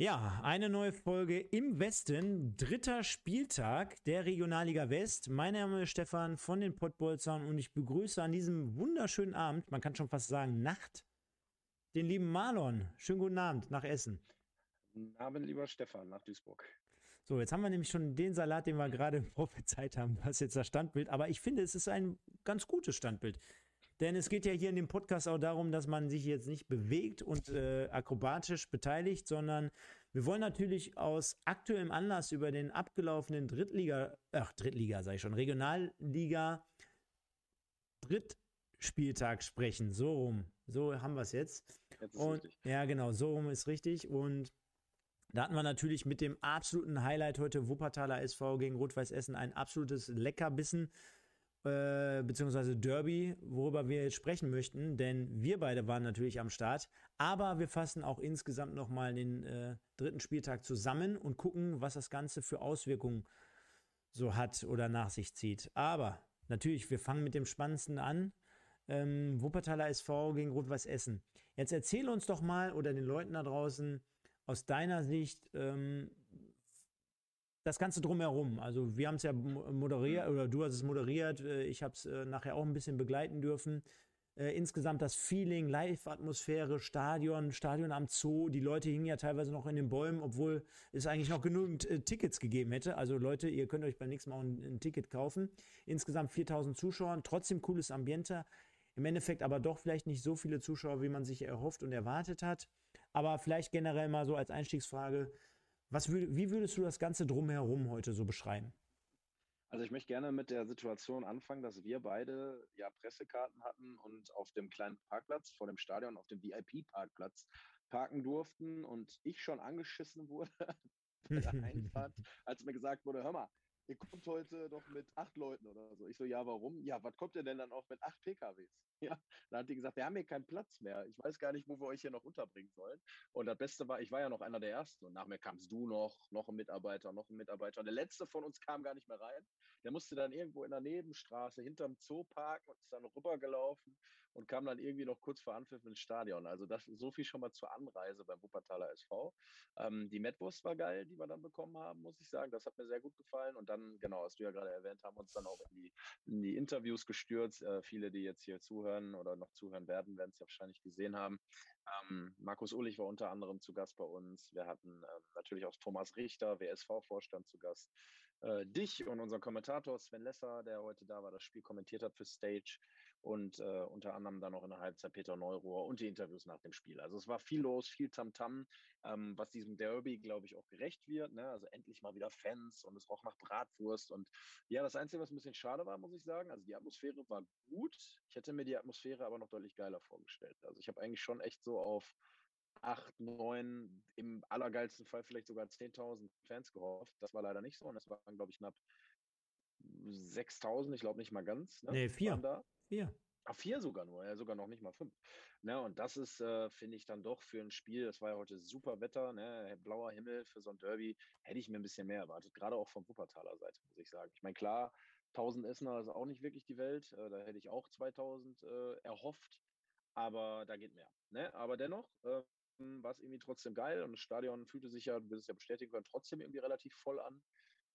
Ja, eine neue Folge im Westen, dritter Spieltag der Regionalliga West. Mein Name ist Stefan von den Pottbolzern und ich begrüße an diesem wunderschönen Abend, man kann schon fast sagen Nacht, den lieben Marlon. Schönen guten Abend nach Essen. Guten Abend, lieber Stefan, nach Duisburg. So, jetzt haben wir nämlich schon den Salat, den wir gerade prophezeit haben, was jetzt das Standbild. Aber ich finde, es ist ein ganz gutes Standbild. Denn es geht ja hier in dem Podcast auch darum, dass man sich jetzt nicht bewegt und äh, akrobatisch beteiligt, sondern wir wollen natürlich aus aktuellem Anlass über den abgelaufenen Drittliga, ach, Drittliga sage ich schon, Regionalliga Drittspieltag sprechen. So rum. So haben wir es jetzt. jetzt und, ja, genau, so rum ist richtig. Und da hatten wir natürlich mit dem absoluten Highlight heute Wuppertaler SV gegen Rot-Weiß Essen ein absolutes Leckerbissen äh, beziehungsweise Derby, worüber wir jetzt sprechen möchten, denn wir beide waren natürlich am Start, aber wir fassen auch insgesamt nochmal den äh, dritten Spieltag zusammen und gucken, was das Ganze für Auswirkungen so hat oder nach sich zieht. Aber natürlich, wir fangen mit dem Spannendsten an. Ähm, Wuppertaler SV gegen Rot-Weiß Essen. Jetzt erzähl uns doch mal oder den Leuten da draußen aus deiner Sicht, ähm, das Ganze drumherum. Also wir haben es ja moderiert oder du hast es moderiert. Äh, ich habe es äh, nachher auch ein bisschen begleiten dürfen. Äh, insgesamt das Feeling, Live-Atmosphäre, Stadion, Stadion am Zoo. Die Leute hingen ja teilweise noch in den Bäumen, obwohl es eigentlich noch genügend Tickets gegeben hätte. Also Leute, ihr könnt euch beim nächsten Mal ein, ein Ticket kaufen. Insgesamt 4000 Zuschauer, trotzdem cooles Ambiente. Im Endeffekt aber doch vielleicht nicht so viele Zuschauer, wie man sich erhofft und erwartet hat. Aber vielleicht generell mal so als Einstiegsfrage, was würd, wie würdest du das Ganze drumherum heute so beschreiben? Also ich möchte gerne mit der Situation anfangen, dass wir beide ja Pressekarten hatten und auf dem kleinen Parkplatz vor dem Stadion, auf dem VIP-Parkplatz parken durften und ich schon angeschissen wurde bei der Einfahrt, als mir gesagt wurde, hör mal, ihr kommt heute doch mit acht Leuten oder so. Ich so, ja, warum? Ja, was kommt ihr denn dann auch mit acht PKWs? Ja, dann hat die gesagt, wir haben hier keinen Platz mehr. Ich weiß gar nicht, wo wir euch hier noch unterbringen sollen. Und das Beste war, ich war ja noch einer der Ersten. Und nach mir kamst du noch, noch ein Mitarbeiter, noch ein Mitarbeiter. Und der Letzte von uns kam gar nicht mehr rein. Der musste dann irgendwo in der Nebenstraße hinterm Zoo parken und ist dann rübergelaufen und kam dann irgendwie noch kurz vor Anpfiff ins Stadion. Also das so viel schon mal zur Anreise beim Wuppertaler SV. Ähm, die Metwurst war geil, die wir dann bekommen haben, muss ich sagen. Das hat mir sehr gut gefallen. Und dann, genau, was du ja gerade erwähnt, haben uns dann auch in die, in die Interviews gestürzt. Äh, viele, die jetzt hier zuhören oder noch zuhören werden, werden es ja wahrscheinlich gesehen haben. Ähm, Markus Ullich war unter anderem zu Gast bei uns. Wir hatten ähm, natürlich auch Thomas Richter, WSV-Vorstand, zu Gast. Äh, dich und unseren Kommentator Sven Lesser, der heute da war, das Spiel kommentiert hat für Stage und äh, unter anderem dann noch in der Halbzeit Peter Neurohr und die Interviews nach dem Spiel. Also es war viel los, viel Tamtam, -Tam, ähm, was diesem Derby, glaube ich, auch gerecht wird. Ne? Also endlich mal wieder Fans und es roch nach Bratwurst. Und ja, das Einzige, was ein bisschen schade war, muss ich sagen, also die Atmosphäre war gut. Ich hätte mir die Atmosphäre aber noch deutlich geiler vorgestellt. Also ich habe eigentlich schon echt so auf acht, neun, im allergeilsten Fall vielleicht sogar 10.000 Fans gehofft. Das war leider nicht so und es waren, glaube ich, knapp 6.000, ich glaube nicht mal ganz. Ne? Nee, vier. Da. Vier. Ach, vier sogar nur, ja, sogar noch nicht mal fünf. Ne, und das ist, äh, finde ich, dann doch für ein Spiel, das war ja heute super Wetter, ne, blauer Himmel für so ein Derby, hätte ich mir ein bisschen mehr erwartet, gerade auch vom Wuppertaler Seite, muss ich sagen. Ich meine, klar, 1000 Essener ist auch nicht wirklich die Welt, äh, da hätte ich auch 2000 äh, erhofft, aber da geht mehr. Ne? Aber dennoch äh, war es irgendwie trotzdem geil und das Stadion fühlte sich ja, du wirst es ja bestätigen können, trotzdem irgendwie relativ voll an.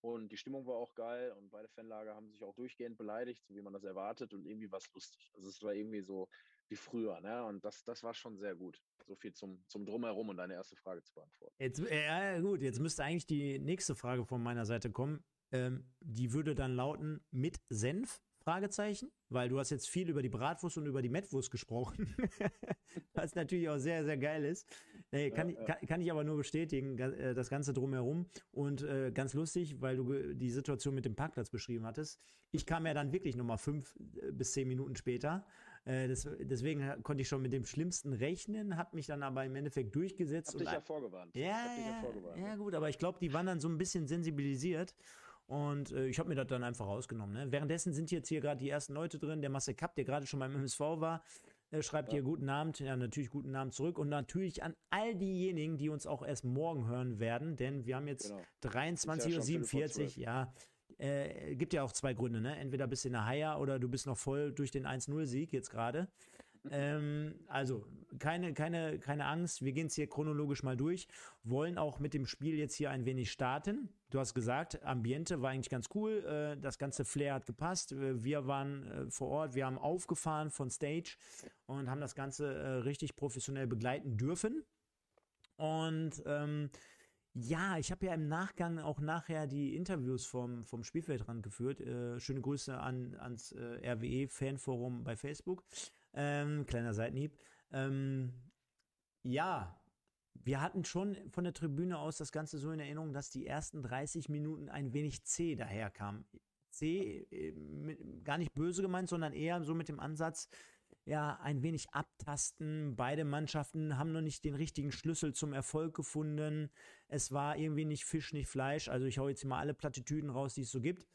Und die Stimmung war auch geil und beide Fanlager haben sich auch durchgehend beleidigt, so wie man das erwartet und irgendwie war es lustig. Also es war irgendwie so wie früher, ne? Und das, das war schon sehr gut. So viel zum, zum Drumherum und deine erste Frage zu beantworten. Jetzt, ja, gut, jetzt müsste eigentlich die nächste Frage von meiner Seite kommen. Ähm, die würde dann lauten: mit Senf? Fragezeichen, weil du hast jetzt viel über die Bratwurst und über die Mettwurst gesprochen, was natürlich auch sehr, sehr geil ist. Nee, kann, ja, ja. Kann, kann, ich aber nur bestätigen, äh, das Ganze drumherum. Und äh, ganz lustig, weil du die Situation mit dem Parkplatz beschrieben hattest. Ich kam ja dann wirklich nochmal fünf äh, bis zehn Minuten später. Äh, das, deswegen konnte ich schon mit dem Schlimmsten rechnen, hat mich dann aber im Endeffekt durchgesetzt. Hab dich ja vorgewarnt. Ja, ja, vorgewarnt. ja, gut, aber ich glaube, die waren dann so ein bisschen sensibilisiert und äh, ich habe mir das dann einfach rausgenommen. Ne? Währenddessen sind jetzt hier gerade die ersten Leute drin. Der Marcel Kapp, der gerade schon beim MSV war, äh, schreibt ja. hier guten Abend. Ja, natürlich guten Abend zurück. Und natürlich an all diejenigen, die uns auch erst morgen hören werden, denn wir haben jetzt genau. 23.47 Uhr. Ja, äh, gibt ja auch zwei Gründe. Ne? Entweder bist du in der Haier oder du bist noch voll durch den 1-0-Sieg jetzt gerade. ähm, also keine, keine, keine Angst, wir gehen es hier chronologisch mal durch, wollen auch mit dem Spiel jetzt hier ein wenig starten. Du hast gesagt, Ambiente war eigentlich ganz cool, äh, das ganze Flair hat gepasst. Äh, wir waren äh, vor Ort, wir haben aufgefahren von Stage und haben das Ganze richtig professionell begleiten dürfen. Und ähm, ja, ich habe ja im Nachgang auch nachher die Interviews vom, vom Spielfeldrand geführt. Äh, schöne Grüße an, ans äh, RWE-Fanforum bei Facebook. Ähm, kleiner Seitenhieb. Ähm, ja, wir hatten schon von der Tribüne aus das Ganze so in Erinnerung, dass die ersten 30 Minuten ein wenig zäh daherkamen. Zäh, äh, mit, gar nicht böse gemeint, sondern eher so mit dem Ansatz, ja, ein wenig abtasten. Beide Mannschaften haben noch nicht den richtigen Schlüssel zum Erfolg gefunden. Es war irgendwie nicht Fisch, nicht Fleisch. Also ich hau jetzt mal alle Plattitüden raus, die es so gibt.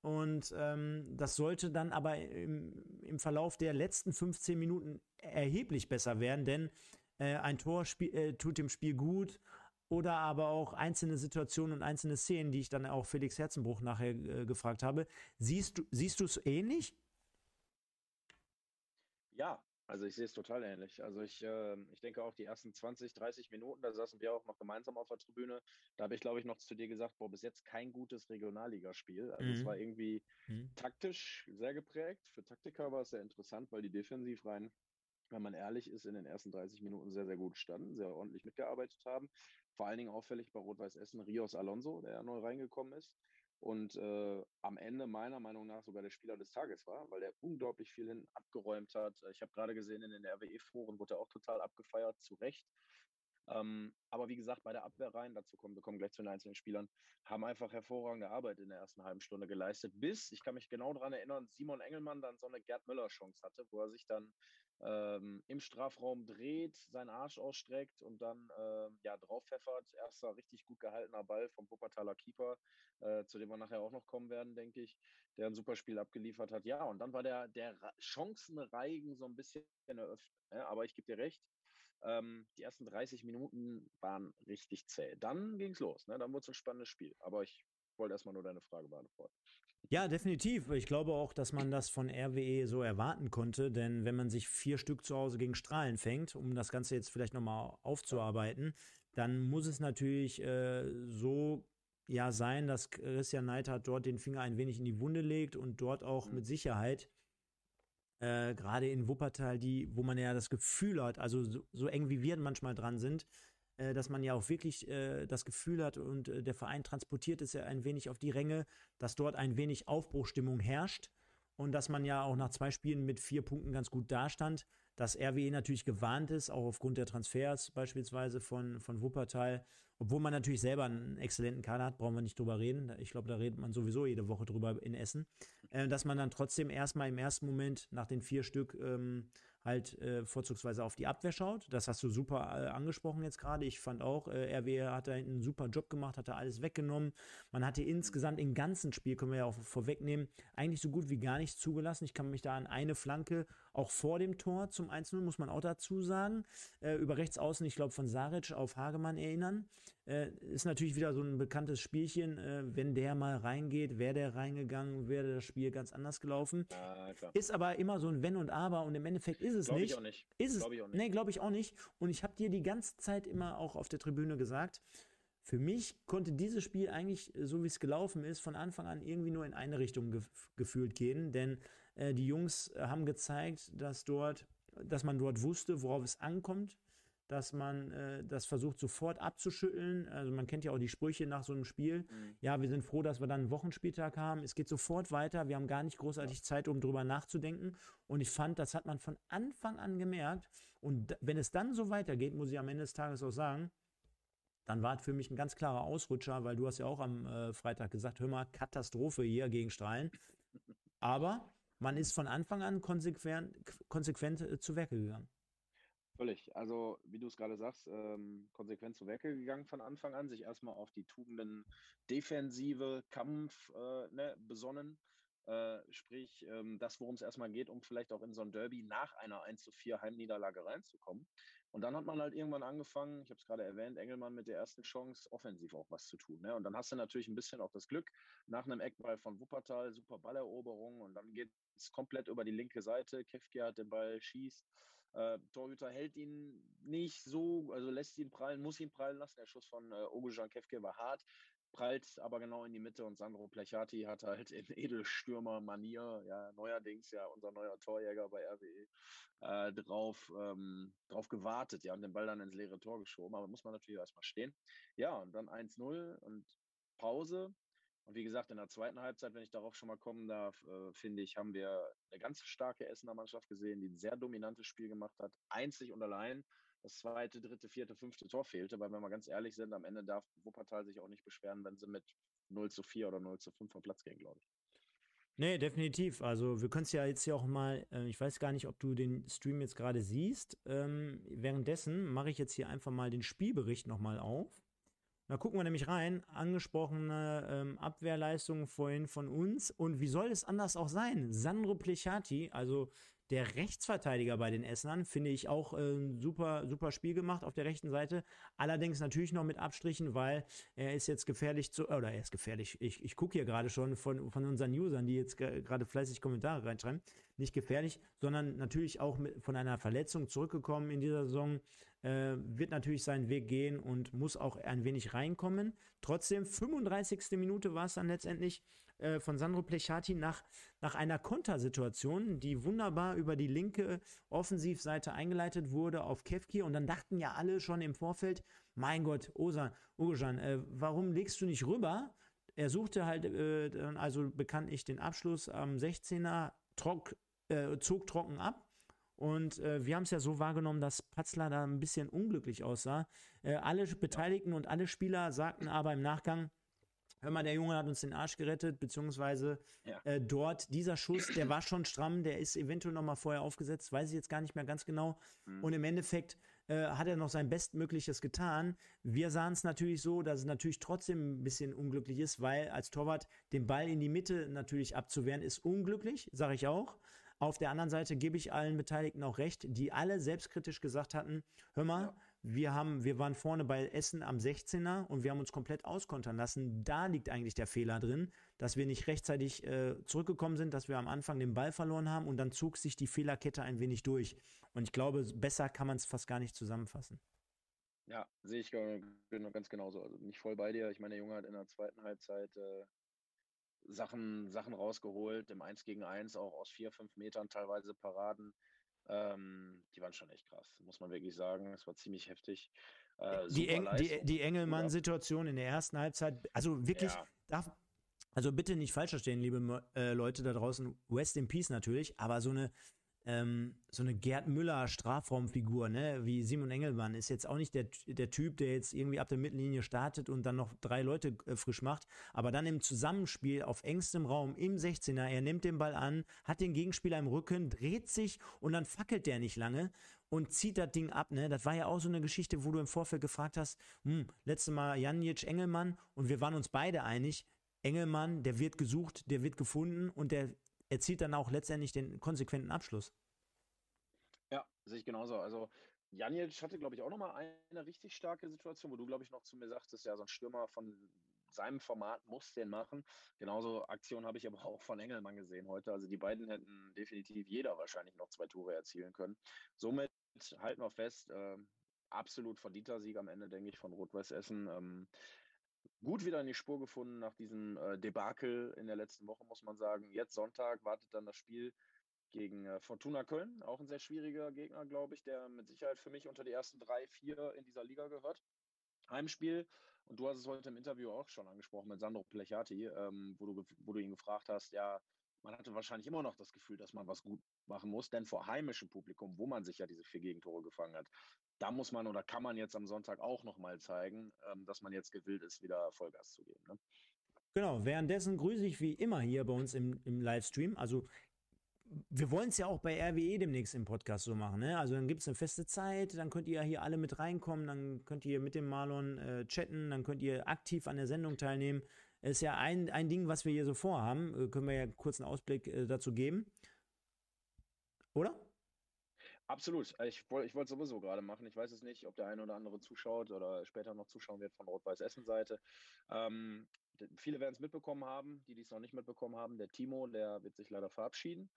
Und ähm, das sollte dann aber im, im Verlauf der letzten 15 Minuten erheblich besser werden, denn äh, ein Tor äh, tut dem Spiel gut oder aber auch einzelne Situationen und einzelne Szenen, die ich dann auch Felix Herzenbruch nachher äh, gefragt habe. Siehst du siehst du es ähnlich? Ja, also ich sehe es total ähnlich. Also ich, äh, ich denke auch die ersten 20, 30 Minuten, da saßen wir auch noch gemeinsam auf der Tribüne. Da habe ich, glaube ich, noch zu dir gesagt, boah, bis jetzt kein gutes Regionalligaspiel. Also mhm. es war irgendwie mhm. taktisch sehr geprägt. Für Taktiker war es sehr interessant, weil die defensiv rein, wenn man ehrlich ist, in den ersten 30 Minuten sehr, sehr gut standen, sehr ordentlich mitgearbeitet haben. Vor allen Dingen auffällig bei Rot-Weiß Essen Rios Alonso, der ja neu reingekommen ist und äh, am Ende meiner Meinung nach sogar der Spieler des Tages war, weil er unglaublich viel hin abgeräumt hat. Ich habe gerade gesehen, in den RWE-Foren wurde er auch total abgefeiert, zu Recht. Ähm, aber wie gesagt, bei der Abwehrreihen, dazu kommen wir kommen gleich zu den einzelnen Spielern, haben einfach hervorragende Arbeit in der ersten halben Stunde geleistet, bis, ich kann mich genau daran erinnern, Simon Engelmann dann so eine Gerd Müller-Chance hatte, wo er sich dann ähm, im Strafraum dreht, seinen Arsch ausstreckt und dann ähm, ja drauf pfeffert. Erster richtig gut gehaltener Ball vom Wuppertaler Keeper, äh, zu dem wir nachher auch noch kommen werden, denke ich, der ein super Spiel abgeliefert hat. Ja, und dann war der, der Chancenreigen so ein bisschen eröffnet. Ja, aber ich gebe dir recht, ähm, die ersten 30 Minuten waren richtig zäh. Dann ging es los. Ne? Dann wurde es ein spannendes Spiel. Aber ich wollte erstmal nur deine Frage beantworten. Ja, definitiv. Ich glaube auch, dass man das von RWE so erwarten konnte, denn wenn man sich vier Stück zu Hause gegen Strahlen fängt, um das Ganze jetzt vielleicht nochmal aufzuarbeiten, dann muss es natürlich äh, so ja sein, dass Christian Neidhardt dort den Finger ein wenig in die Wunde legt und dort auch mhm. mit Sicherheit äh, gerade in Wuppertal, die, wo man ja das Gefühl hat, also so, so eng wie wir manchmal dran sind, äh, dass man ja auch wirklich äh, das Gefühl hat und äh, der Verein transportiert es ja ein wenig auf die Ränge, dass dort ein wenig Aufbruchstimmung herrscht und dass man ja auch nach zwei Spielen mit vier Punkten ganz gut dastand, dass RWE natürlich gewarnt ist, auch aufgrund der Transfers beispielsweise von, von Wuppertal, obwohl man natürlich selber einen exzellenten Kader hat, brauchen wir nicht drüber reden. Ich glaube, da redet man sowieso jede Woche drüber in Essen. Äh, dass man dann trotzdem erstmal im ersten Moment nach den vier Stück ähm, halt äh, vorzugsweise auf die Abwehr schaut. Das hast du super äh, angesprochen jetzt gerade. Ich fand auch, äh, RW hat da einen super Job gemacht, hat da alles weggenommen. Man hatte insgesamt im ganzen Spiel, können wir ja auch vorwegnehmen, eigentlich so gut wie gar nichts zugelassen. Ich kann mich da an eine Flanke auch vor dem Tor zum 1-0, muss man auch dazu sagen, äh, über rechts außen, ich glaube von Saric auf Hagemann erinnern. Äh, ist natürlich wieder so ein bekanntes Spielchen. Äh, wenn der mal reingeht, wäre der reingegangen, wäre das Spiel ganz anders gelaufen. Ja, ist aber immer so ein Wenn und Aber und im Endeffekt ist es glaub nicht. Ich auch nicht. Ist glaub es? Ich auch nicht. Nee, glaube ich auch nicht. Und ich habe dir die ganze Zeit immer auch auf der Tribüne gesagt, für mich konnte dieses Spiel eigentlich, so wie es gelaufen ist, von Anfang an irgendwie nur in eine Richtung gef gefühlt gehen, denn äh, die Jungs haben gezeigt, dass dort, dass man dort wusste, worauf es ankommt, dass man äh, das versucht sofort abzuschütteln. Also man kennt ja auch die Sprüche nach so einem Spiel. Mhm. Ja, wir sind froh, dass wir dann einen Wochenspieltag haben. Es geht sofort weiter. Wir haben gar nicht großartig ja. Zeit, um drüber nachzudenken. Und ich fand, das hat man von Anfang an gemerkt. Und wenn es dann so weitergeht, muss ich am Ende des Tages auch sagen, dann war es für mich ein ganz klarer Ausrutscher, weil du hast ja auch am äh, Freitag gesagt, hör mal, Katastrophe hier gegen Strahlen. Aber man ist von Anfang an konsequent, konsequent äh, zu Werke gegangen. Völlig. Also, wie du es gerade sagst, ähm, konsequent zu Werke gegangen von Anfang an, sich erstmal auf die Tugenden Defensive, Kampf äh, ne, besonnen. Äh, sprich, ähm, das, worum es erstmal geht, um vielleicht auch in so ein Derby nach einer 1 zu 4 Heimniederlage reinzukommen. Und dann hat man halt irgendwann angefangen, ich habe es gerade erwähnt, Engelmann mit der ersten Chance, offensiv auch was zu tun. Ne? Und dann hast du natürlich ein bisschen auch das Glück, nach einem Eckball von Wuppertal, super Balleroberung und dann geht es komplett über die linke Seite. Kefke hat den Ball, schießt Äh, Torhüter hält ihn nicht so, also lässt ihn prallen, muss ihn prallen lassen. Der Schuss von äh, Ogujan Kefke war hart, prallt aber genau in die Mitte und Sandro Plechati hat halt in Edelstürmer-Manier, ja, neuerdings ja unser neuer Torjäger bei RWE, äh, drauf, ähm, drauf gewartet, ja, und den Ball dann ins leere Tor geschoben. Aber muss man natürlich erstmal stehen. Ja, und dann 1-0 und Pause. Und wie gesagt, in der zweiten Halbzeit, wenn ich darauf schon mal kommen darf, äh, finde ich, haben wir eine ganz starke Essener Mannschaft gesehen, die ein sehr dominantes Spiel gemacht hat, einzig und allein. Das zweite, dritte, vierte, fünfte Tor fehlte, weil wenn wir ganz ehrlich sind, am Ende darf Wuppertal sich auch nicht beschweren, wenn sie mit 0 zu 4 oder 0 zu 5 vom Platz gehen, glaube ich. Nee, definitiv. Also wir können es ja jetzt ja auch mal, äh, ich weiß gar nicht, ob du den Stream jetzt gerade siehst. Ähm, währenddessen mache ich jetzt hier einfach mal den Spielbericht nochmal auf. Da gucken wir nämlich rein, angesprochene ähm, Abwehrleistungen vorhin von uns. Und wie soll es anders auch sein? Sandro Plechati, also der Rechtsverteidiger bei den Essenern, finde ich auch äh, super, super Spiel gemacht auf der rechten Seite. Allerdings natürlich noch mit Abstrichen, weil er ist jetzt gefährlich zu, oder er ist gefährlich. Ich, ich gucke hier gerade schon von, von unseren Usern, die jetzt gerade fleißig Kommentare reinschreiben. Nicht gefährlich, sondern natürlich auch mit, von einer Verletzung zurückgekommen in dieser Saison äh, wird natürlich seinen Weg gehen und muss auch ein wenig reinkommen. Trotzdem, 35. Minute war es dann letztendlich äh, von Sandro Plechati nach, nach einer Kontersituation, die wunderbar über die linke Offensivseite eingeleitet wurde auf Kevki. Und dann dachten ja alle schon im Vorfeld, mein Gott, Osan, Ojan, äh, warum legst du nicht rüber? Er suchte halt äh, also bekanntlich den Abschluss am 16er, trock, äh, zog trocken ab und äh, wir haben es ja so wahrgenommen, dass Patzler da ein bisschen unglücklich aussah. Äh, alle Beteiligten und alle Spieler sagten aber im Nachgang, hör mal, der Junge hat uns den Arsch gerettet, beziehungsweise ja. äh, dort, dieser Schuss, der war schon stramm, der ist eventuell noch mal vorher aufgesetzt, weiß ich jetzt gar nicht mehr ganz genau. Mhm. Und im Endeffekt äh, hat er noch sein Bestmögliches getan. Wir sahen es natürlich so, dass es natürlich trotzdem ein bisschen unglücklich ist, weil als Torwart den Ball in die Mitte natürlich abzuwehren, ist unglücklich, sage ich auch. Auf der anderen Seite gebe ich allen Beteiligten auch recht, die alle selbstkritisch gesagt hatten, hör mal, ja. Wir haben, wir waren vorne bei Essen am 16er und wir haben uns komplett auskontern lassen. Da liegt eigentlich der Fehler drin, dass wir nicht rechtzeitig äh, zurückgekommen sind, dass wir am Anfang den Ball verloren haben und dann zog sich die Fehlerkette ein wenig durch. Und ich glaube, besser kann man es fast gar nicht zusammenfassen. Ja, sehe ich ganz genauso. Also nicht voll bei dir. Ich meine, der Junge hat in der zweiten Halbzeit äh, Sachen, Sachen rausgeholt, im 1 gegen 1 auch aus vier, fünf Metern teilweise Paraden. Ähm, die waren schon echt krass, muss man wirklich sagen. Es war ziemlich heftig. Äh, die, Eng, die, die Engelmann-Situation in der ersten Halbzeit, also wirklich, ja. darf, also bitte nicht falsch verstehen, liebe äh, Leute da draußen, West in Peace natürlich, aber so eine ähm, so eine Gerd Müller Strafraumfigur, ne, wie Simon Engelmann, ist jetzt auch nicht der, der Typ, der jetzt irgendwie ab der Mittellinie startet und dann noch drei Leute äh, frisch macht, aber dann im Zusammenspiel auf engstem Raum im 16er, er nimmt den Ball an, hat den Gegenspieler im Rücken, dreht sich und dann fackelt der nicht lange und zieht das Ding ab, ne? Das war ja auch so eine Geschichte, wo du im Vorfeld gefragt hast, hm, letztes Mal Janic Engelmann und wir waren uns beide einig, Engelmann, der wird gesucht, der wird gefunden und der erzielt dann auch letztendlich den konsequenten Abschluss. Ja, sehe ich genauso. Also Janic hatte, glaube ich, auch nochmal eine richtig starke Situation, wo du, glaube ich, noch zu mir sagtest, ja, so ein Stürmer von seinem Format muss den machen. Genauso Aktion habe ich aber auch von Engelmann gesehen heute. Also die beiden hätten definitiv jeder wahrscheinlich noch zwei Tore erzielen können. Somit halten wir fest, äh, absolut verdienter Sieg am Ende, denke ich, von Rot-Weiß Essen. Ähm, gut wieder in die Spur gefunden nach diesem äh, Debakel in der letzten Woche, muss man sagen. Jetzt Sonntag wartet dann das Spiel gegen äh, Fortuna Köln, auch ein sehr schwieriger Gegner, glaube ich, der mit Sicherheit für mich unter die ersten drei, vier in dieser Liga gehört. Heimspiel. Und du hast es heute im Interview auch schon angesprochen mit Sandro Plechati, ähm, wo, du, wo du ihn gefragt hast, ja, man hatte wahrscheinlich immer noch das Gefühl, dass man was gut machen muss, denn vor heimischem Publikum, wo man sich ja diese vier Gegentore gefangen hat, da muss man oder kann man jetzt am Sonntag auch nochmal zeigen, ähm, dass man jetzt gewillt ist, wieder Vollgas zu geben. Ne? Genau, währenddessen grüße ich wie immer hier bei uns im, im Livestream. Also wir wollen es ja auch bei RWE demnächst im Podcast so machen. Ne? Also dann gibt es eine feste Zeit, dann könnt ihr hier alle mit reinkommen, dann könnt ihr mit dem Marlon äh, chatten, dann könnt ihr aktiv an der Sendung teilnehmen. Ist ja ein, ein Ding, was wir hier so vorhaben. Äh, können wir ja kurz einen Ausblick äh, dazu geben. Oder? Absolut. Äh, ich, ich wollte sowieso gerade machen. Ich weiß es nicht, ob der eine oder andere zuschaut oder später noch zuschauen wird von Rot-Weiß Essen-Seite. Ähm, viele werden es mitbekommen haben, die dies noch nicht mitbekommen haben. Der Timo, der wird sich leider verabschieden.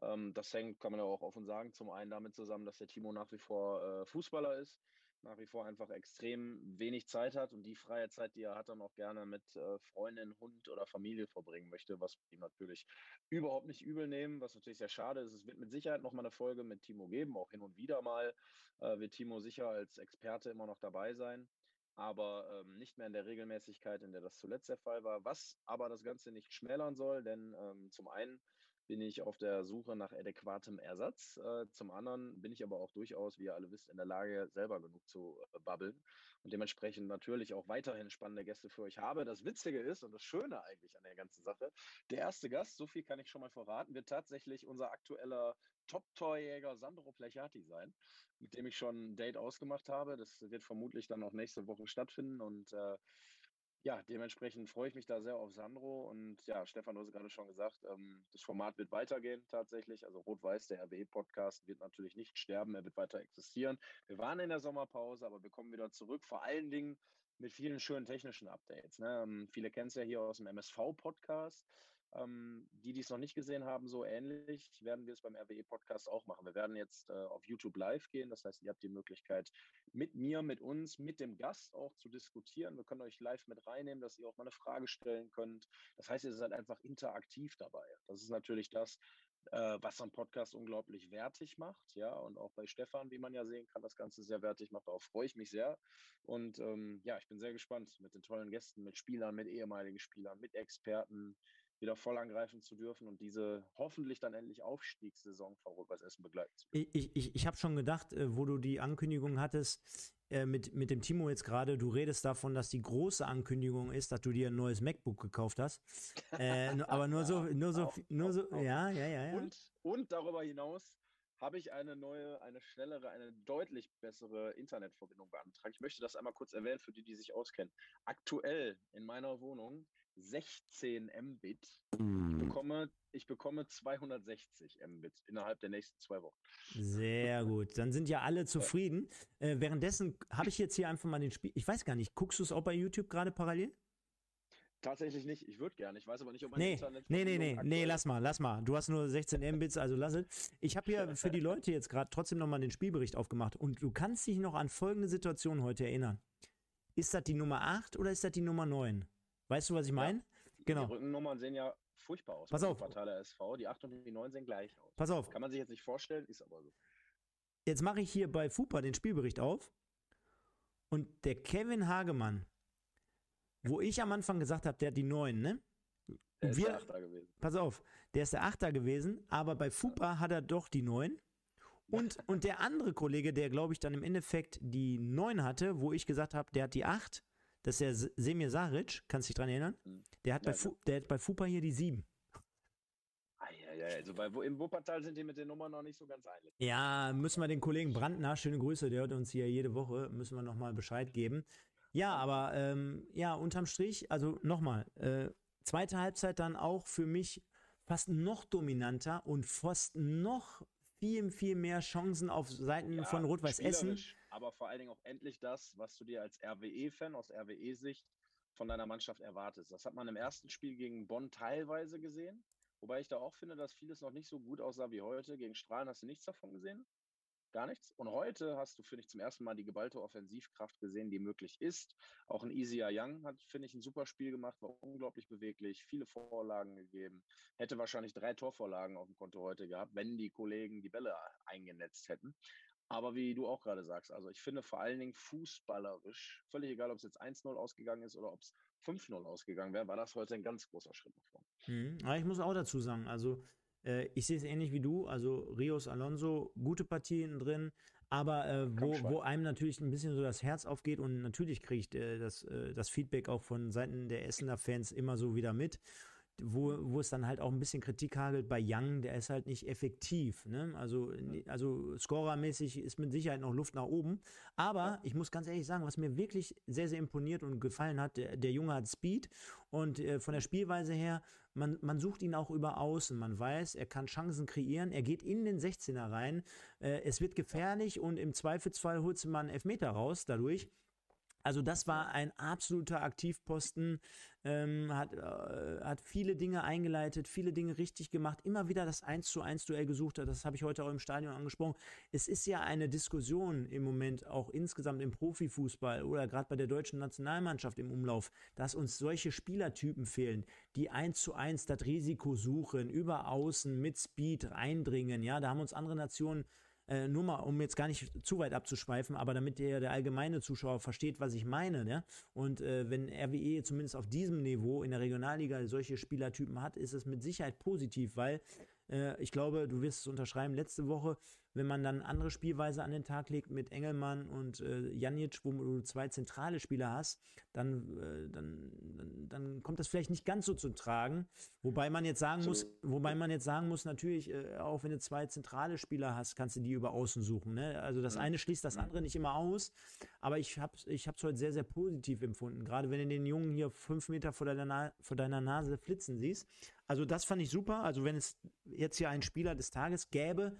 Ähm, das hängt, kann man ja auch offen sagen, zum einen damit zusammen, dass der Timo nach wie vor äh, Fußballer ist, nach wie vor einfach extrem wenig Zeit hat und die freie Zeit, die er hat, dann auch gerne mit äh, Freundin, Hund oder Familie verbringen möchte, was wir ihm natürlich überhaupt nicht übel nehmen, was natürlich sehr schade ist. Es wird mit Sicherheit noch mal eine Folge mit Timo geben, auch hin und wieder mal äh, wird Timo sicher als Experte immer noch dabei sein aber ähm, nicht mehr in der Regelmäßigkeit, in der das zuletzt der Fall war. Was aber das Ganze nicht schmälern soll, denn ähm, zum einen bin ich auf der Suche nach adäquatem Ersatz. Äh, zum anderen bin ich aber auch durchaus, wie ihr alle wisst, in der Lage, selber genug zu äh, babbeln und dementsprechend natürlich auch weiterhin spannende Gäste für euch habe. Das Witzige ist und das Schöne eigentlich an der ganzen Sache, der erste Gast, so viel kann ich schon mal verraten, wird tatsächlich unser aktueller Top-Torjäger Sandro Plechati sein, mit dem ich schon ein Date ausgemacht habe. Das wird vermutlich dann auch nächste Woche stattfinden und äh, ja, dementsprechend freue ich mich da sehr auf Sandro und ja, Stefan, du hast gerade schon gesagt, ähm, das Format wird weitergehen tatsächlich. Also Rot-Weiß, der RWE-Podcast wird natürlich nicht sterben, er wird weiter existieren. Wir waren in der Sommerpause, aber wir kommen wieder zurück, vor allen Dingen mit vielen schönen technischen Updates. Ne? Ähm, viele kennen es ja hier aus dem MSV-Podcast. Ähm, die, die es noch nicht gesehen haben, so ähnlich werden wir es beim RWE-Podcast auch machen. Wir werden jetzt äh, auf YouTube live gehen. Das heißt, ihr habt die Möglichkeit, mit mir, mit uns, mit dem Gast auch zu diskutieren. Wir können euch live mit reinnehmen, dass ihr auch mal eine Frage stellen könnt. Das heißt, ihr seid einfach interaktiv dabei. Das ist natürlich das, äh, was so Podcast unglaublich wertig macht. Ja, und auch bei Stefan, wie man ja sehen kann, das Ganze sehr wertig macht. Darauf freue ich mich sehr. Und ähm, ja, ich bin sehr gespannt mit den tollen Gästen, mit Spielern, mit ehemaligen Spielern, mit Experten wieder voll angreifen zu dürfen und diese hoffentlich dann endlich Aufstiegssaison von Rot-Weiß Essen begleiten zu können. Ich, ich, ich habe schon gedacht, äh, wo du die Ankündigung hattest, äh, mit, mit dem Timo jetzt gerade, du redest davon, dass die große Ankündigung ist, dass du dir ein neues MacBook gekauft hast. Äh, aber nur so, nur so, auf, nur so, auf, ja, ja, ja, ja. Und, und darüber hinaus habe ich eine neue, eine schnellere, eine deutlich bessere Internetverbindung beantragt. Ich möchte das einmal kurz erwähnen für die, die sich auskennen. Aktuell in meiner Wohnung 16 Mbit. Ich hm. bekomme, ich bekomme 260 Mbit innerhalb der nächsten zwei Wochen. Sehr gut. Dann sind ja alle zufrieden. Äh, währenddessen habe ich jetzt hier einfach mal den Spiel. Ich weiß gar nicht, guckst du es auch bei YouTube gerade parallel? Tatsächlich nicht. Ich würde gerne. Ich weiß aber nicht, ob mein nee, Internet. Nee, nee, nee, nee, lass mal, lass mal. Du hast nur 16 Mbits, also lass es. Ich habe hier für die Leute jetzt gerade trotzdem nochmal den Spielbericht aufgemacht und du kannst dich noch an folgende Situation heute erinnern. Ist das die Nummer 8 oder ist das die Nummer 9? Weißt du, was ich meine? Ja. Genau. Die Rückennummern sehen ja furchtbar aus. Pass auf. Quartale SV. Die 8 und die 9 sehen gleich aus. Pass auf. Kann man sich jetzt nicht vorstellen, ist aber so. Jetzt mache ich hier bei FUPA den Spielbericht auf. Und der Kevin Hagemann, wo ich am Anfang gesagt habe, der hat die 9, ne? Der ist wir, der Achter gewesen. Pass auf, der ist der Achter gewesen, aber bei FUPA hat er doch die 9. Und, und der andere Kollege, der glaube ich dann im Endeffekt die 9 hatte, wo ich gesagt habe, der hat die 8, das ist der Semir Saric, kannst du dich dran erinnern? Mhm. Der hat, ja, bei, Fu der hat bei Fupa hier die 7. Ja, also bei, im Wuppertal sind die mit den Nummern noch nicht so ganz einig. Ja, müssen wir den Kollegen Brandner, schöne Grüße, der hört uns hier jede Woche, müssen wir nochmal Bescheid geben. Ja, aber ähm, ja, unterm Strich, also nochmal, äh, zweite Halbzeit dann auch für mich fast noch dominanter und fast noch viel, viel mehr Chancen auf Seiten ja, von Rot-Weiß Essen aber vor allen Dingen auch endlich das, was du dir als RWE-Fan aus RWE-Sicht von deiner Mannschaft erwartest. Das hat man im ersten Spiel gegen Bonn teilweise gesehen, wobei ich da auch finde, dass vieles noch nicht so gut aussah wie heute. Gegen Strahlen hast du nichts davon gesehen. Gar nichts. Und heute hast du, finde ich, zum ersten Mal die geballte Offensivkraft gesehen, die möglich ist. Auch ein Easy Young hat, finde ich, ein super Spiel gemacht, war unglaublich beweglich, viele Vorlagen gegeben. Hätte wahrscheinlich drei Torvorlagen auf dem Konto heute gehabt, wenn die Kollegen die Bälle eingenetzt hätten. Aber wie du auch gerade sagst, also ich finde vor allen Dingen fußballerisch, völlig egal, ob es jetzt 1-0 ausgegangen ist oder ob es 5-0 ausgegangen wäre, war das heute ein ganz großer Schritt nach vorne. Mhm. Aber ich muss auch dazu sagen, also äh, ich sehe es ähnlich wie du, also Rios Alonso, gute Partien drin, aber äh, wo, wo einem natürlich ein bisschen so das Herz aufgeht und natürlich kriegt äh, das, äh, das Feedback auch von Seiten der Essener Fans immer so wieder mit wo, wo es dann halt auch ein bisschen Kritik hagelt bei Young, der ist halt nicht effektiv. Ne? Also, also scorermäßig ist mit Sicherheit noch Luft nach oben. Aber ich muss ganz ehrlich sagen, was mir wirklich sehr, sehr imponiert und gefallen hat, der, der Junge hat Speed und äh, von der Spielweise her, man, man sucht ihn auch über außen. Man weiß, er kann Chancen kreieren, er geht in den 16er rein, äh, es wird gefährlich und im Zweifelsfall holt man Elfmeter raus dadurch. Also das war ein absoluter Aktivposten, ähm, hat, äh, hat viele Dinge eingeleitet, viele Dinge richtig gemacht, immer wieder das 1 zu 1 Duell gesucht hat, das habe ich heute auch im Stadion angesprochen. Es ist ja eine Diskussion im Moment auch insgesamt im Profifußball oder gerade bei der deutschen Nationalmannschaft im Umlauf, dass uns solche Spielertypen fehlen, die 1 zu 1 das Risiko suchen, über Außen mit Speed reindringen. Ja, da haben uns andere Nationen äh, nur mal, um jetzt gar nicht zu weit abzuschweifen, aber damit der, der allgemeine Zuschauer versteht, was ich meine. Ne? Und äh, wenn RWE zumindest auf diesem Niveau in der Regionalliga solche Spielertypen hat, ist es mit Sicherheit positiv, weil äh, ich glaube, du wirst es unterschreiben, letzte Woche wenn man dann andere Spielweise an den Tag legt mit Engelmann und äh, Janic, wo du zwei zentrale Spieler hast, dann, äh, dann, dann, dann, kommt das vielleicht nicht ganz so zu tragen. Wobei man jetzt sagen muss, wobei man jetzt sagen muss, natürlich, äh, auch wenn du zwei zentrale Spieler hast, kannst du die über außen suchen. Ne? Also das eine schließt das andere nicht immer aus. Aber ich habe es ich heute sehr, sehr positiv empfunden. Gerade wenn du den Jungen hier fünf Meter vor deiner, vor deiner Nase flitzen siehst. Also das fand ich super. Also wenn es jetzt hier einen Spieler des Tages gäbe,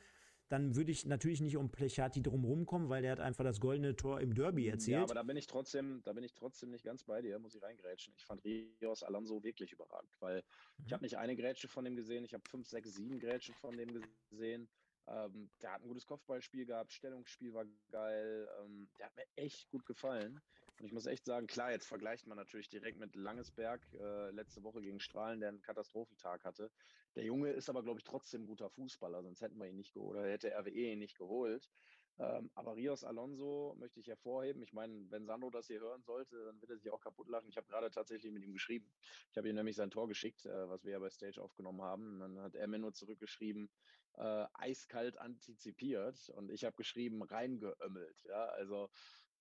dann würde ich natürlich nicht um Plechati drumherum kommen, weil der hat einfach das goldene Tor im Derby erzielt. Ja, aber da bin ich trotzdem, da bin ich trotzdem nicht ganz bei dir, muss ich reingrätschen. Ich fand Rios Alonso wirklich überragend, weil mhm. ich habe nicht eine Grätsche von dem gesehen, ich habe fünf, sechs, sieben Grätschen von dem gesehen. Ähm, der hat ein gutes Kopfballspiel gehabt, Stellungsspiel war geil, ähm, der hat mir echt gut gefallen. Und ich muss echt sagen, klar, jetzt vergleicht man natürlich direkt mit Langesberg äh, letzte Woche gegen Strahlen, der einen Katastrophentag hatte. Der Junge ist aber, glaube ich, trotzdem guter Fußballer, sonst hätten wir ihn nicht geholt oder hätte RWE ihn nicht geholt. Ähm, aber Rios Alonso möchte ich hervorheben. Ich meine, wenn Sandro das hier hören sollte, dann wird er sich auch kaputt lachen. Ich habe gerade tatsächlich mit ihm geschrieben. Ich habe ihm nämlich sein Tor geschickt, äh, was wir ja bei Stage aufgenommen haben. dann hat er mir nur zurückgeschrieben, äh, eiskalt antizipiert. Und ich habe geschrieben, reingeömmelt. Ja, also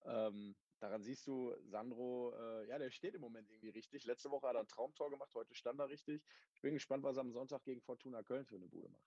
ähm, daran siehst du, Sandro, äh, ja, der steht im Moment irgendwie richtig. Letzte Woche hat er ein Traumtor gemacht, heute stand er richtig. Ich bin gespannt, was er am Sonntag gegen Fortuna Köln für eine Bude macht.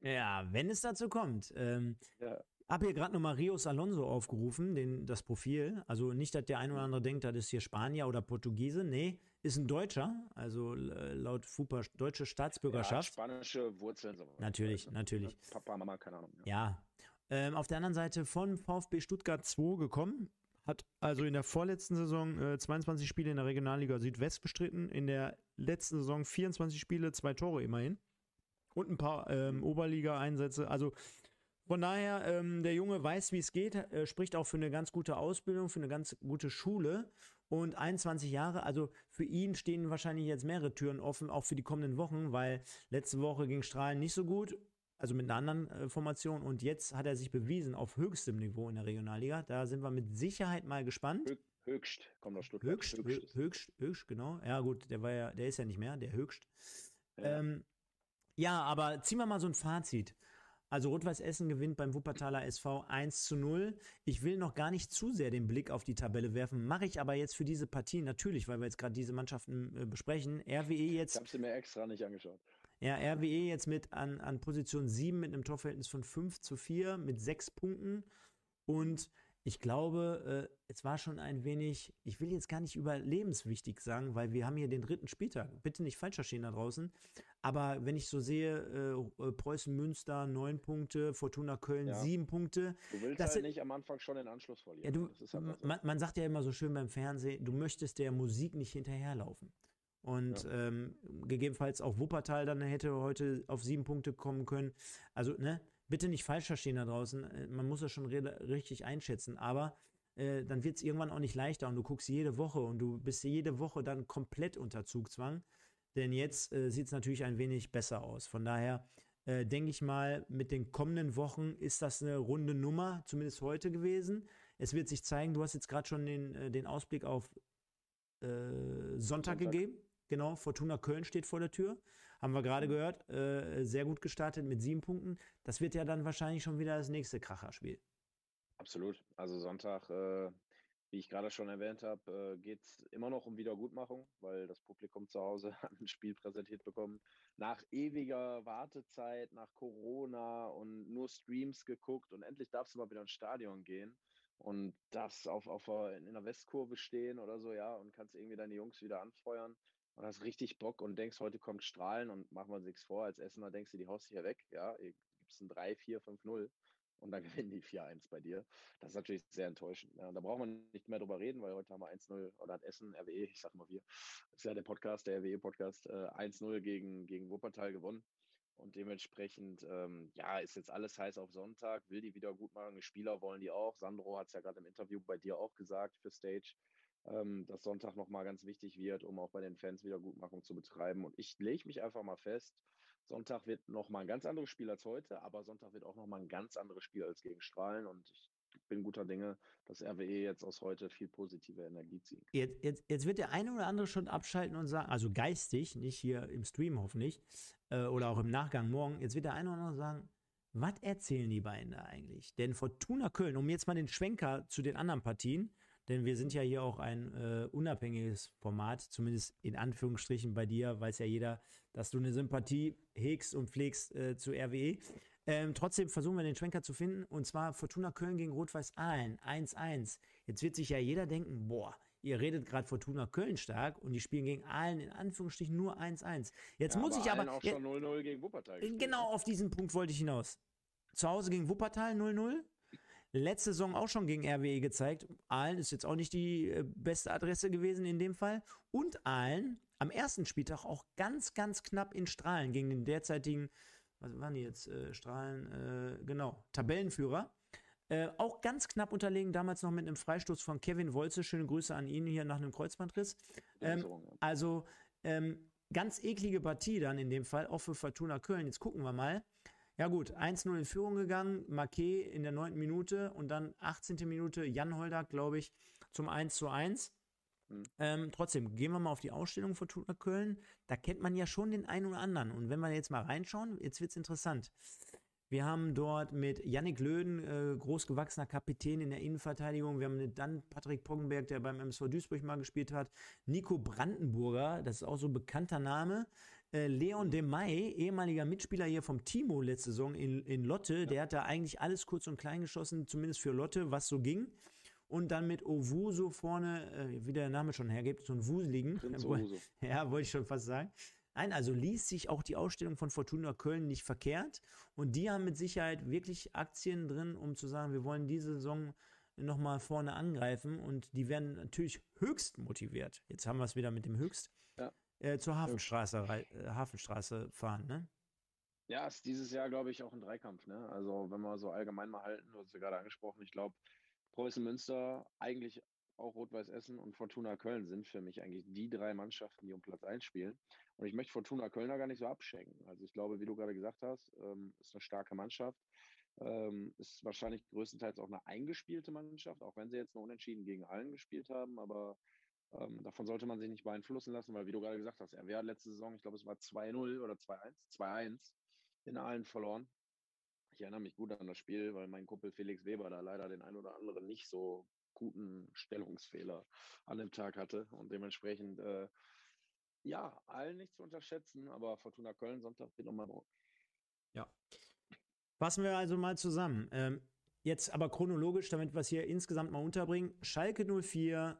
Ja, wenn es dazu kommt. Ähm, ja. Habe hier gerade nochmal Rios Alonso aufgerufen, den, das Profil. Also nicht, dass der ein oder andere denkt, das ist hier Spanier oder Portugiese. Nee, ist ein Deutscher, also laut FUPA deutsche Staatsbürgerschaft. Ja, spanische Wurzeln. So natürlich, natürlich. Papa, Mama, keine Ahnung. Ja. ja. Ähm, auf der anderen Seite von VfB Stuttgart 2 gekommen, hat also in der vorletzten Saison äh, 22 Spiele in der Regionalliga Südwest bestritten, in der letzten Saison 24 Spiele, zwei Tore immerhin und ein paar ähm, Oberliga-Einsätze. Also von daher, ähm, der Junge weiß, wie es geht, äh, spricht auch für eine ganz gute Ausbildung, für eine ganz gute Schule und 21 Jahre. Also für ihn stehen wahrscheinlich jetzt mehrere Türen offen, auch für die kommenden Wochen, weil letzte Woche ging Strahlen nicht so gut also mit einer anderen äh, Formation. Und jetzt hat er sich bewiesen auf höchstem Niveau in der Regionalliga. Da sind wir mit Sicherheit mal gespannt. Höchst, kommt aus Stuttgart. Höchst, höchst, höchst, höchst, genau. Ja, gut, der war ja, der ist ja nicht mehr, der Höchst. Ja, ähm, ja aber ziehen wir mal so ein Fazit. Also Rot-Weiß Essen gewinnt beim Wuppertaler SV 1 zu 0. Ich will noch gar nicht zu sehr den Blick auf die Tabelle werfen, mache ich aber jetzt für diese Partie natürlich, weil wir jetzt gerade diese Mannschaften äh, besprechen. RWE jetzt. Ich habe sie mir extra nicht angeschaut. Ja, RWE jetzt mit an, an Position 7 mit einem Torverhältnis von 5 zu 4 mit 6 Punkten. Und ich glaube, äh, es war schon ein wenig, ich will jetzt gar nicht überlebenswichtig sagen, weil wir haben hier den dritten Spieltag. Bitte nicht falsch verstehen da draußen. Aber wenn ich so sehe, äh, Preußen Münster 9 Punkte, Fortuna Köln ja. 7 Punkte. Du willst das halt nicht am Anfang schon den Anschluss verlieren. Ja, du, halt man, man sagt ja immer so schön beim Fernsehen, du möchtest der Musik nicht hinterherlaufen. Und ja. ähm, gegebenenfalls auch Wuppertal dann hätte heute auf sieben Punkte kommen können. Also, ne, bitte nicht falsch verstehen da draußen. Äh, man muss das schon richtig einschätzen. Aber äh, dann wird es irgendwann auch nicht leichter und du guckst jede Woche und du bist jede Woche dann komplett unter Zugzwang. Denn jetzt äh, sieht es natürlich ein wenig besser aus. Von daher äh, denke ich mal, mit den kommenden Wochen ist das eine runde Nummer, zumindest heute gewesen. Es wird sich zeigen, du hast jetzt gerade schon den, äh, den Ausblick auf äh, Sonntag, Sonntag, gegeben. Genau, Fortuna Köln steht vor der Tür. Haben wir gerade mhm. gehört. Äh, sehr gut gestartet mit sieben Punkten. Das wird ja dann wahrscheinlich schon wieder das nächste Kracherspiel. Absolut. Also Sonntag, äh, wie ich gerade schon erwähnt habe, äh, geht es immer noch um Wiedergutmachung, weil das Publikum zu Hause ein Spiel präsentiert bekommen. Nach ewiger Wartezeit, nach Corona und nur Streams geguckt und endlich darfst du mal wieder ins Stadion gehen und darfst auf, auf in der Westkurve stehen oder so, ja, und kannst irgendwie deine Jungs wieder anfeuern und hast richtig Bock und denkst, heute kommt Strahlen und machen wir uns nichts vor. Als Essener denkst du, die haust hier weg, ja, hier gibt es ein 3, 4, 5, 0. und dann gewinnen die 4-1 bei dir. Das ist natürlich sehr enttäuschend. Ja, da braucht man nicht mehr drüber reden, weil heute haben wir 1-0 oder hat Essen, RWE, ich sag mal wir, ist ja der Podcast, der RWE-Podcast, äh, 1-0 gegen, gegen Wuppertal gewonnen. Und dementsprechend, ähm, ja, ist jetzt alles heiß auf Sonntag, will die wieder gut machen. Spieler wollen die auch. Sandro hat es ja gerade im Interview bei dir auch gesagt für Stage, ähm, dass Sonntag nochmal ganz wichtig wird, um auch bei den Fans wieder Gutmachung zu betreiben. Und ich lege mich einfach mal fest, Sonntag wird nochmal ein ganz anderes Spiel als heute, aber Sonntag wird auch nochmal ein ganz anderes Spiel als gegen Strahlen. Und ich bin guter Dinge, dass RWE jetzt aus heute viel positive Energie zieht. Jetzt, jetzt, jetzt wird der eine oder andere schon abschalten und sagen, also geistig, nicht hier im Stream hoffentlich, äh, oder auch im Nachgang morgen, jetzt wird der eine oder andere sagen, was erzählen die beiden da eigentlich? Denn Fortuna Köln, um jetzt mal den Schwenker zu den anderen Partien, denn wir sind ja hier auch ein äh, unabhängiges Format, zumindest in Anführungsstrichen bei dir, weiß ja jeder, dass du eine Sympathie hegst und pflegst äh, zu RWE. Ähm, trotzdem versuchen wir den Schwenker zu finden und zwar Fortuna Köln gegen Rot-Weiß Aalen 1-1. Jetzt wird sich ja jeder denken, boah, ihr redet gerade Fortuna Köln stark und die spielen gegen Aalen in Anführungsstrichen nur 1-1. Jetzt ja, muss aber ich aber auch schon 0-0 gegen Wuppertal. Gespielt. Genau auf diesen Punkt wollte ich hinaus. Zu Hause gegen Wuppertal 0-0. Letzte Saison auch schon gegen RWE gezeigt. Aalen ist jetzt auch nicht die äh, beste Adresse gewesen in dem Fall. Und Aalen am ersten Spieltag auch ganz, ganz knapp in Strahlen gegen den derzeitigen was waren die jetzt? Äh, Strahlen, äh, genau, Tabellenführer. Äh, auch ganz knapp unterlegen, damals noch mit einem Freistoß von Kevin Wolze. Schöne Grüße an ihn hier nach einem Kreuzbandriss. Ähm, also ähm, ganz eklige Partie dann in dem Fall, auch für Fortuna Köln. Jetzt gucken wir mal. Ja gut, 1-0 in Führung gegangen, Marquet in der 9. Minute und dann 18. Minute Jan Holdak, glaube ich, zum 1 zu 1. Mhm. Ähm, trotzdem, gehen wir mal auf die Ausstellung von Fortuna Köln. Da kennt man ja schon den einen oder anderen. Und wenn wir jetzt mal reinschauen, jetzt wird es interessant. Wir haben dort mit Yannick Löden, äh, großgewachsener Kapitän in der Innenverteidigung. Wir haben dann Patrick Poggenberg, der beim MSV Duisburg mal gespielt hat. Nico Brandenburger, das ist auch so ein bekannter Name. Äh, Leon de May, ehemaliger Mitspieler hier vom Timo letzte Saison in, in Lotte, ja. der hat da eigentlich alles kurz und klein geschossen, zumindest für Lotte, was so ging und dann mit Owusu vorne, äh, wie der Name schon hergibt, so ein Wuseligen. Ja, wollte ich schon fast sagen. Nein, also ließ sich auch die Ausstellung von Fortuna Köln nicht verkehrt. Und die haben mit Sicherheit wirklich Aktien drin, um zu sagen, wir wollen diese Saison nochmal vorne angreifen. Und die werden natürlich höchst motiviert. Jetzt haben wir es wieder mit dem höchst. Ja. Äh, zur Hafenstraße, äh, Hafenstraße fahren, ne? Ja, ist dieses Jahr, glaube ich, auch ein Dreikampf. Ne? Also, wenn wir so allgemein mal halten, du hast ja gerade angesprochen, ich glaube, Preußen Münster, eigentlich auch Rot-Weiß Essen und Fortuna Köln sind für mich eigentlich die drei Mannschaften, die um Platz 1 spielen. Und ich möchte Fortuna Kölner gar nicht so abschenken. Also ich glaube, wie du gerade gesagt hast, ähm, ist eine starke Mannschaft. Ähm, ist wahrscheinlich größtenteils auch eine eingespielte Mannschaft, auch wenn sie jetzt nur unentschieden gegen allen gespielt haben. Aber ähm, davon sollte man sich nicht beeinflussen lassen, weil wie du gerade gesagt hast, er hat letzte Saison, ich glaube, es war 2-0 oder 2-1, 2-1 in allen verloren. Ich erinnere mich gut an das Spiel, weil mein Kumpel Felix Weber da leider den ein oder anderen nicht so guten Stellungsfehler an dem Tag hatte und dementsprechend äh, ja, allen nicht zu unterschätzen, aber Fortuna Köln Sonntag wird nochmal drauf. Ja. Fassen wir also mal zusammen. Ähm, jetzt aber chronologisch, damit wir es hier insgesamt mal unterbringen. Schalke 04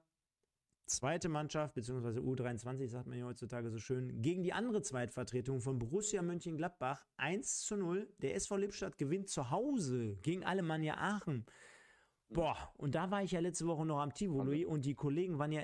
zweite Mannschaft, beziehungsweise U23, sagt man ja heutzutage so schön, gegen die andere Zweitvertretung von Borussia Mönchengladbach 1 zu 0. Der SV Lippstadt gewinnt zu Hause gegen Alemannia Aachen. Boah, und da war ich ja letzte Woche noch am Tivoli und die Kollegen waren ja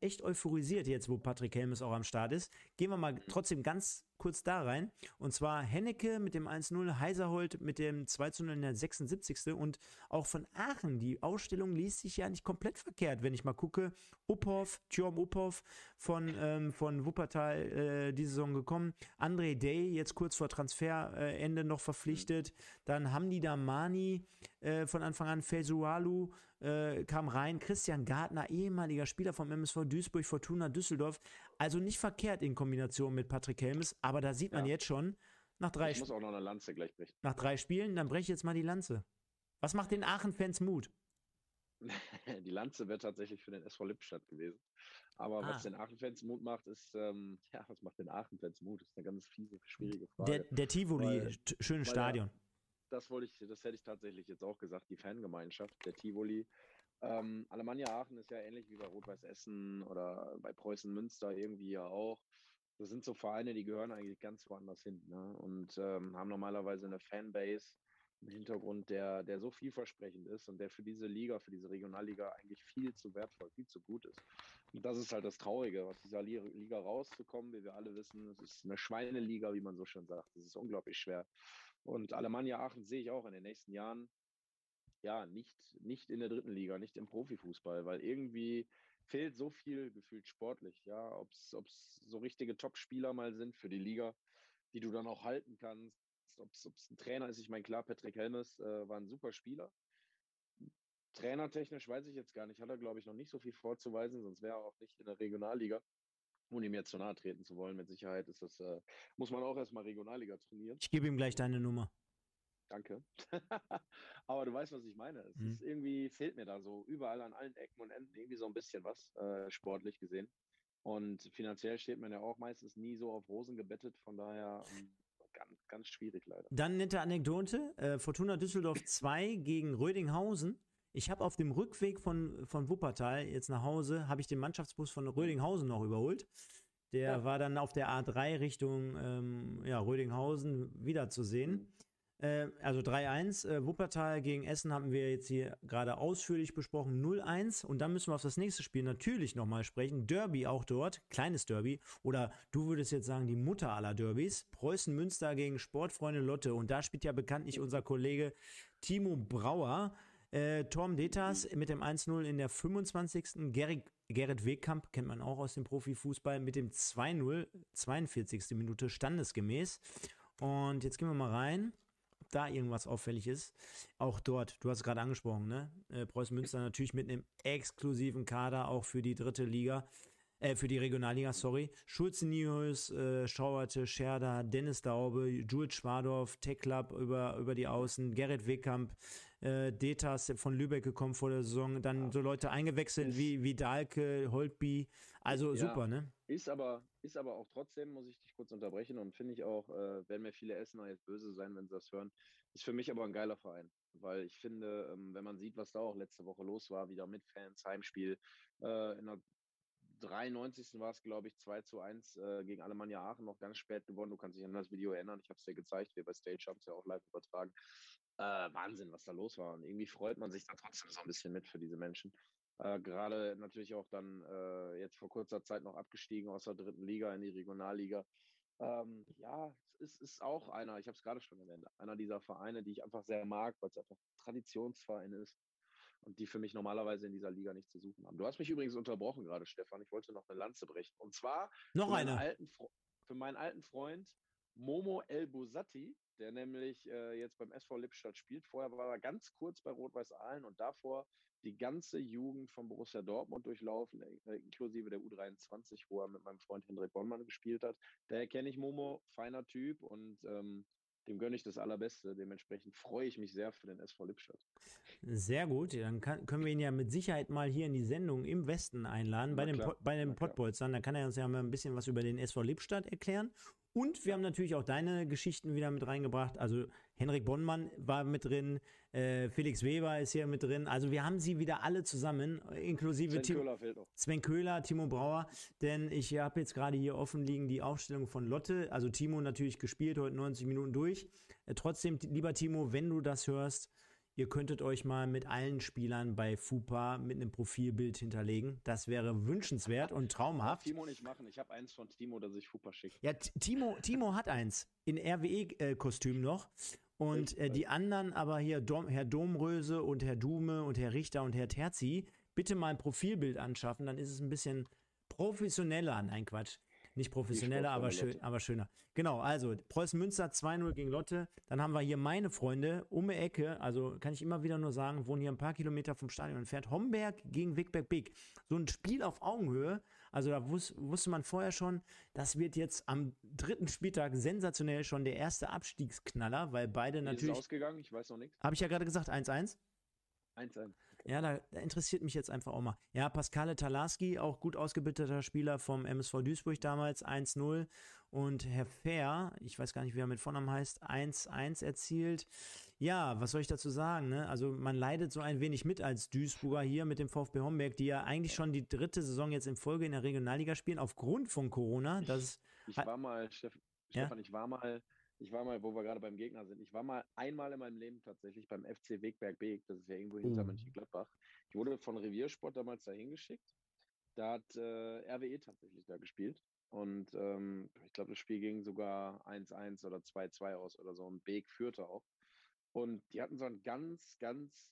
echt euphorisiert jetzt, wo Patrick Helmes auch am Start ist. Gehen wir mal trotzdem ganz kurz da rein. Und zwar Hennecke mit dem 1-0, Heiserhold mit dem 2-0 in der 76. Und auch von Aachen, die Ausstellung liest sich ja nicht komplett verkehrt, wenn ich mal gucke. Uphoff, Tjorm Uphoff von, ähm, von Wuppertal äh, diese Saison gekommen. André Day, jetzt kurz vor Transferende noch verpflichtet. Dann Hamdi Damani äh, von Anfang an, Fesualu äh, kam rein. Christian Gartner, ehemaliger Spieler vom MSV Duisburg, Fortuna Düsseldorf. Also nicht verkehrt in Kombination mit Patrick Helmes, aber da sieht man ja. jetzt schon, nach drei Ich muss auch noch eine Lanze gleich brechen. Nach drei Spielen, dann breche ich jetzt mal die Lanze. Was macht den Aachen-Fans Mut? die Lanze wäre tatsächlich für den SV Lippstadt gewesen. Aber ah. was den Aachen-Fans Mut macht, ist, ähm, ja, was macht den Aachen-Fans Mut? Das ist eine ganz fiese, schwierige Frage. Der, der Tivoli, schönes Stadion. Ja, das wollte ich, das hätte ich tatsächlich jetzt auch gesagt, die Fangemeinschaft, der Tivoli. Ähm, Alemannia Aachen ist ja ähnlich wie bei Rot-Weiß Essen oder bei Preußen Münster irgendwie ja auch. Das sind so Vereine, die gehören eigentlich ganz woanders hin ne? und ähm, haben normalerweise eine Fanbase, im Hintergrund, der, der so vielversprechend ist und der für diese Liga, für diese Regionalliga eigentlich viel zu wertvoll, viel zu gut ist. Und das ist halt das Traurige, aus dieser Liga rauszukommen, wie wir alle wissen. Es ist eine Schweineliga, wie man so schön sagt. Es ist unglaublich schwer. Und Alemannia Aachen sehe ich auch in den nächsten Jahren, ja, nicht, nicht in der dritten Liga, nicht im Profifußball, weil irgendwie fehlt so viel gefühlt sportlich, ja, ob es so richtige Top-Spieler mal sind für die Liga, die du dann auch halten kannst, ob es ein Trainer ist. Ich meine, klar, Patrick Helmes äh, war ein super Spieler. Trainertechnisch weiß ich jetzt gar nicht, hat er, glaube ich, noch nicht so viel vorzuweisen, sonst wäre er auch nicht in der Regionalliga. Ohne ihm jetzt zu nahe treten zu wollen, mit Sicherheit ist das, äh, muss man auch erstmal Regionalliga trainieren. Ich gebe ihm gleich deine Nummer. Danke. Aber du weißt, was ich meine. Es mhm. ist irgendwie, fehlt mir da so überall an allen Ecken und Enden irgendwie so ein bisschen was, äh, sportlich gesehen. Und finanziell steht man ja auch meistens nie so auf Rosen gebettet. Von daher ähm, ganz, ganz schwierig leider. Dann nette Anekdote: äh, Fortuna Düsseldorf 2 gegen Rödinghausen. Ich habe auf dem Rückweg von, von Wuppertal jetzt nach Hause, habe ich den Mannschaftsbus von Rödinghausen noch überholt. Der ja. war dann auf der A3 Richtung ähm, ja, Rödinghausen wiederzusehen. Äh, also 3-1. Äh, Wuppertal gegen Essen haben wir jetzt hier gerade ausführlich besprochen. 0-1. Und dann müssen wir auf das nächste Spiel natürlich nochmal sprechen. Derby auch dort. Kleines Derby. Oder du würdest jetzt sagen, die Mutter aller Derbys. Preußen Münster gegen Sportfreunde Lotte. Und da spielt ja bekanntlich unser Kollege Timo Brauer. Äh, Torm Detas mit dem 1-0 in der 25. Gerrit, Gerrit Wegkamp kennt man auch aus dem Profifußball mit dem 2-0, 42. Minute standesgemäß. Und jetzt gehen wir mal rein, ob da irgendwas auffällig ist. Auch dort, du hast es gerade angesprochen, ne? Äh, Preußen Münster natürlich mit einem exklusiven Kader auch für die dritte Liga äh, für die Regionalliga, sorry. Schulze Niehaus, äh, Schauerte, Scherder, Dennis Daube, Jules Schwadorf, Tech Club über, über die Außen, Gerrit Wegkamp, äh, Detas von Lübeck gekommen vor der Saison, dann ja. so Leute eingewechselt wie, wie Dahlke, Holtby, also ja, super, ne? Ist aber, ist aber auch trotzdem, muss ich dich kurz unterbrechen und finde ich auch, äh, werden mir viele Essener jetzt böse sein, wenn sie das hören, ist für mich aber ein geiler Verein, weil ich finde, ähm, wenn man sieht, was da auch letzte Woche los war, wieder mit Fans, Heimspiel, äh, in der 93. war es, glaube ich, 2 zu 1 äh, gegen Alemannia Aachen noch ganz spät gewonnen. Du kannst dich an das Video erinnern. Ich habe es dir gezeigt. Wir bei Stage haben es ja auch live übertragen. Äh, Wahnsinn, was da los war. Und irgendwie freut man sich da trotzdem so ein bisschen mit für diese Menschen. Äh, Gerade natürlich auch dann äh, jetzt vor kurzer Zeit noch abgestiegen aus der dritten Liga in die Regionalliga. Ähm, ja, es ist, auch einer, ich habe es gerade schon erwähnt, einer dieser Vereine, die ich einfach sehr mag, weil es einfach Traditionsverein ist und die für mich normalerweise in dieser Liga nicht zu suchen haben. Du hast mich übrigens unterbrochen gerade, Stefan. Ich wollte noch eine Lanze brechen. Und zwar noch eine. Alten, für meinen alten Freund Momo El Bosatti, der nämlich äh, jetzt beim SV Lippstadt spielt. Vorher war er ganz kurz bei Rot-Weiß Aalen und davor die ganze Jugend von Borussia Dortmund durchlaufen, äh, inklusive der U23, wo er mit meinem Freund Hendrik Bonnmann gespielt hat. Daher kenne ich Momo, feiner Typ und ähm, dem gönne ich das Allerbeste. Dementsprechend freue ich mich sehr für den SV Lippstadt. Sehr gut, dann kann, können wir ihn ja mit Sicherheit mal hier in die Sendung im Westen einladen, Na bei, klar. dem, bei den Pottbolzern. Da kann er uns ja mal ein bisschen was über den SV Lippstadt erklären. Und wir haben natürlich auch deine Geschichten wieder mit reingebracht. Also Henrik Bonnmann war mit drin, äh, Felix Weber ist hier mit drin. Also wir haben sie wieder alle zusammen, inklusive Sven Köhler fehlt noch. Sven Köhler, Timo Brauer. Denn ich habe jetzt gerade hier offen liegen die Aufstellung von Lotte. Also Timo natürlich gespielt, heute 90 Minuten durch. Äh, trotzdem, lieber Timo, wenn du das hörst, Ihr könntet euch mal mit allen Spielern bei FUPA mit einem Profilbild hinterlegen. Das wäre wünschenswert und traumhaft. Timo nicht machen. Ich habe eins von Timo, das ich FUPA schicke. Ja, Timo, Timo hat eins. In RWE-Kostüm noch. Und äh, die anderen, aber hier Dom, Herr Domröse und Herr Dume und Herr Richter und Herr Terzi, bitte mal ein Profilbild anschaffen, dann ist es ein bisschen professioneller. Nein, Quatsch. Nicht professioneller, aber, schön, aber schöner. Genau, also Preußen Münster 2-0 gegen Lotte. Dann haben wir hier meine Freunde um die Ecke, also kann ich immer wieder nur sagen, wohnen hier ein paar Kilometer vom Stadion entfernt. Homberg gegen Wigberg Big. So ein Spiel auf Augenhöhe. Also da wus wusste man vorher schon, das wird jetzt am dritten Spieltag sensationell schon der erste Abstiegsknaller, weil beide Wie natürlich. Ist ausgegangen? Ich weiß noch nichts. Habe ich ja gerade gesagt, 1-1. 1-1. Ja, da, da, interessiert mich jetzt einfach auch mal. Ja, Pascale Talarski, auch gut ausgebildeter Spieler vom MSV Duisburg damals, 1-0. Und Herr Fair, ich weiß gar nicht, wie er mit Vornamen heißt, 1-1 erzielt. Ja, was soll ich dazu sagen? Ne? Also man leidet so ein wenig mit als Duisburger hier mit dem VfB Homberg, die ja eigentlich schon die dritte Saison jetzt in Folge in der Regionalliga spielen, aufgrund von Corona. Das ich, ich war mal, Steff, Stefan, ja? ich war mal Ich war mal, wo wir gerade beim Gegner sind, ich war mal einmal in meinem Leben tatsächlich beim FC Wegberg Beek, das ist ja irgendwo hinter Oh. Mönchengladbach. Ich wurde von Reviersport damals dahin geschickt. Da hat äh, RWE tatsächlich da gespielt. Und ähm, ich glaube, das Spiel ging sogar 1-1 oder 2-2 aus oder so. Und Beek führte auch. Und die hatten so ein ganz, ganz,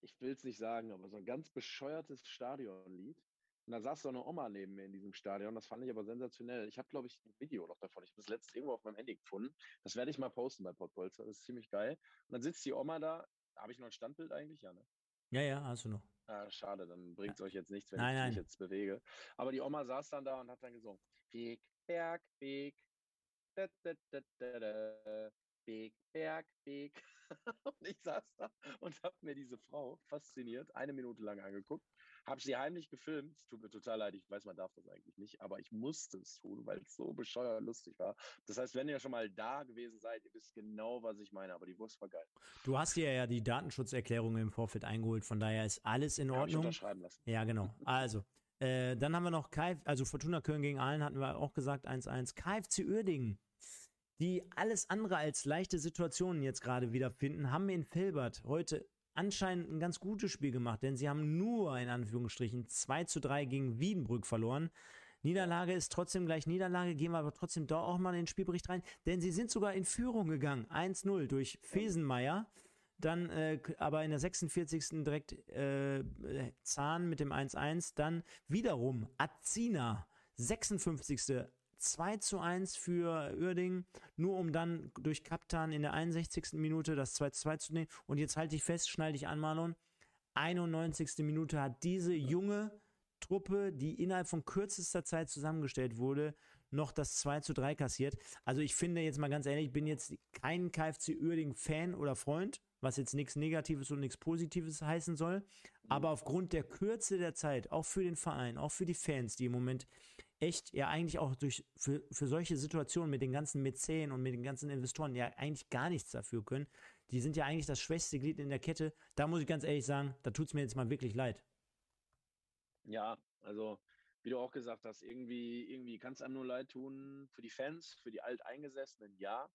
ich will es nicht sagen, aber so ein ganz bescheuertes Stadionlied. Und da saß so eine Oma neben mir in diesem Stadion. Das fand ich aber sensationell. Ich habe, glaube ich, ein Video noch davon. Ich habe das letzte irgendwo auf meinem Handy gefunden. Das werde ich mal posten bei Podpolster. Das ist ziemlich geil. Und dann sitzt die Oma da. Habe ich noch ein Standbild eigentlich? Ja, ne? Ja, ja, hast du noch. Ah, schade, dann bringt es euch jetzt nichts, wenn Nein, ich nein. mich jetzt bewege. Aber die Oma saß dann da und hat dann gesungen. Weg, Berg, Weg. Da, da, da, Weg, Berg, Weg. und ich saß da und habe mir diese Frau fasziniert eine Minute lang angeguckt, habe sie heimlich gefilmt. Es tut mir total leid, ich weiß, man darf das eigentlich nicht, aber ich musste es tun, weil es so bescheuert lustig war. Das heißt, wenn ihr schon mal da gewesen seid, ihr wisst genau, was ich meine, aber die Wurst war geil. Du hast dir ja die Datenschutzerklärung im Vorfeld eingeholt, von daher ist alles in Hab ich Ordnung. unterschreiben lassen. Ja, genau. Also, äh, dann haben wir noch KF, also Fortuna Köln gegen Aalen hatten wir auch gesagt 1-1. KFC Uerdingen, die alles andere als leichte Situationen jetzt gerade wiederfinden, haben in Felbert heute anscheinend ein ganz gutes Spiel gemacht, denn sie haben nur in Anführungsstrichen 2 zu 3 gegen Wiedenbrück verloren. Niederlage ist trotzdem gleich Niederlage, gehen wir aber trotzdem da auch mal in den Spielbericht rein, denn sie sind sogar in Führung gegangen, 1-0 durch Fesenmeier. Dann äh, aber in der 46. direkt äh, Zahn mit dem 1-1. Dann wiederum Azina, 56. 2 zu 1 für Uerdingen, nur um dann durch Kaptan in der 61. Minute das 2 zu 2 zu nehmen. Und jetzt halte ich fest, schnall dich an, Marlon. 91. Minute hat diese junge Truppe, die innerhalb von kürzester Zeit zusammengestellt wurde, noch das 2 zu 3 kassiert. Also ich finde jetzt mal ganz ehrlich, ich bin jetzt kein KFC Uerdingen-Fan oder Freund, was jetzt nichts Negatives und nichts Positives heißen soll. Aber aufgrund der Kürze der Zeit, auch für den Verein, auch für die Fans, die im Moment echt ja eigentlich auch durch für, für solche Situationen mit den ganzen Mäzen und mit den ganzen Investoren ja eigentlich gar nichts dafür können. Die sind ja eigentlich das schwächste Glied in der Kette. Da muss ich ganz ehrlich sagen, da tut es mir jetzt mal wirklich leid. Ja, also wie du auch gesagt hast, irgendwie, irgendwie kann es einem nur leid tun für die Fans, für die Alteingesessenen, ja.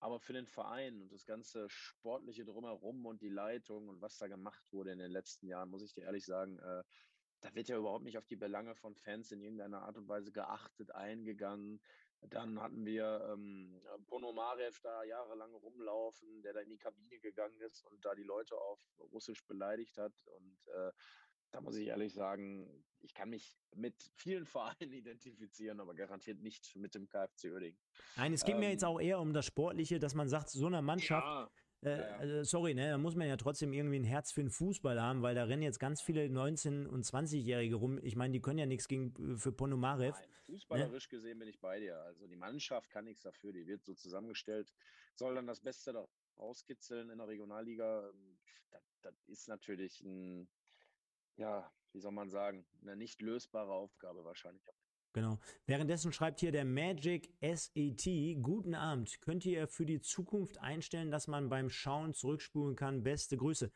Aber für den Verein und das ganze Sportliche drumherum und die Leitung und was da gemacht wurde in den letzten Jahren, muss ich dir ehrlich sagen, äh, da wird ja überhaupt nicht auf die Belange von Fans in irgendeiner Art und Weise geachtet, eingegangen. Dann hatten wir ähm, Ponomarev da jahrelang rumlaufen, der da in die Kabine gegangen ist und da die Leute auf Russisch beleidigt hat. Und äh, da muss ich ehrlich sagen, ich kann mich mit vielen Vereinen identifizieren, aber garantiert nicht mit dem KfC Uerdingen. Nein, es geht mir jetzt Ähm, auch eher um das Sportliche, dass man sagt, so einer Mannschaft, Ja, Äh, Ja, ja. also sorry, ne, da muss man ja trotzdem irgendwie ein Herz für den Fußball haben, weil da rennen jetzt ganz viele 19- und 20-Jährige rum. Ich meine, die können ja nichts gegen äh, für Ponomarev. Nein, fußballerisch gesehen bin ich bei dir. Also die Mannschaft kann nichts dafür, die wird so zusammengestellt, soll dann das Beste da rauskitzeln in der Regionalliga. Ähm, Das, das ist natürlich ein, ja, wie soll man sagen, eine nicht lösbare Aufgabe wahrscheinlich. Genau. Währenddessen schreibt hier der Magic SET, guten Abend. Könnt ihr für die Zukunft einstellen, dass man beim Schauen zurückspulen kann? Beste Grüße.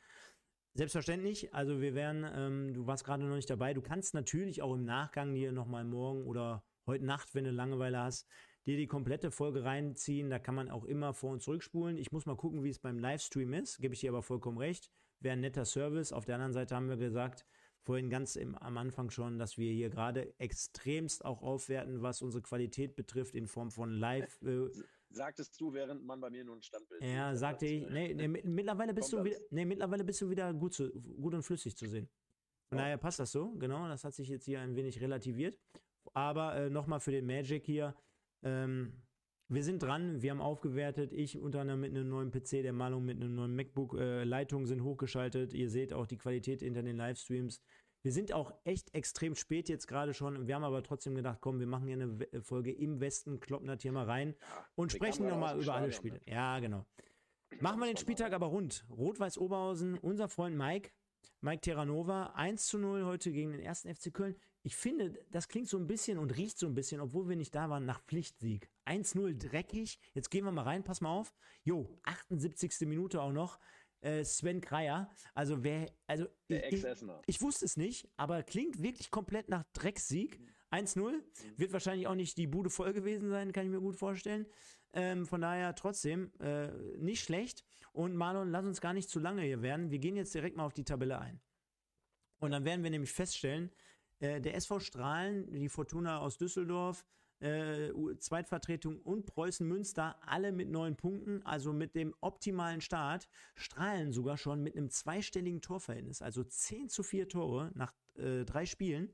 Selbstverständlich, also wir werden, ähm, du warst gerade noch nicht dabei, du kannst natürlich auch im Nachgang dir nochmal morgen oder heute Nacht, wenn du Langeweile hast, dir die komplette Folge reinziehen. Da kann man auch immer vor und zurückspulen. Ich muss mal gucken, wie es beim Livestream ist, gebe ich dir aber vollkommen recht. Wäre ein netter Service. Auf der anderen Seite haben wir gesagt, vorhin ganz im, am Anfang schon, dass wir hier gerade extremst auch aufwerten, was unsere Qualität betrifft, in Form von Live. Äh, Sagtest du, während man bei mir nur ein Standbild ja, sagte ich. äh, Nee, nee, mit- mittlerweile bist du wieder, nee, mittlerweile bist du wieder gut, zu, gut und flüssig zu sehen. Von Ja. daher passt das so, genau. Das hat sich jetzt hier ein wenig relativiert. Aber äh, nochmal für den Magic hier. Ähm, wir sind dran, wir haben aufgewertet. Ich unter anderem mit einem neuen PC, der Malung mit einem neuen MacBook. Äh, Leitungen sind hochgeschaltet. Ihr seht auch die Qualität hinter den Livestreams. Wir sind auch echt extrem spät jetzt gerade schon. Wir haben aber trotzdem gedacht, komm, wir machen hier eine Folge im Westen, kloppen das hier mal rein und sprechen nochmal über alle Stadion, Spiele. Ja, genau. Machen wir den Spieltag aber rund. Rot-Weiß Oberhausen, unser Freund Mike, Mike Terranova, 1 zu 0 heute gegen den ersten FC Köln. Ich finde, das klingt so ein bisschen und riecht so ein bisschen, obwohl wir nicht da waren, nach Pflichtsieg. 1-0 dreckig. Jetzt gehen wir mal rein, pass mal auf. Jo, 78. Minute auch noch. Äh, Sven Kreier. Also wer, also Der ich, ich, ich wusste es nicht, aber klingt wirklich komplett nach Drecksieg. 1-0. Mhm. Wird wahrscheinlich auch nicht die Bude voll gewesen sein, kann ich mir gut vorstellen. Ähm, von daher trotzdem äh, nicht schlecht. Und Marlon, lass uns gar nicht zu lange hier werden. Wir gehen jetzt direkt mal auf die Tabelle ein. Und dann werden wir nämlich feststellen, äh, der SV Strahlen, die Fortuna aus Düsseldorf, äh, Zweitvertretung und Preußen Münster, alle mit neun Punkten, also mit dem optimalen Start, strahlen sogar schon mit einem zweistelligen Torverhältnis, also 10 zu 4 Tore nach äh, drei Spielen.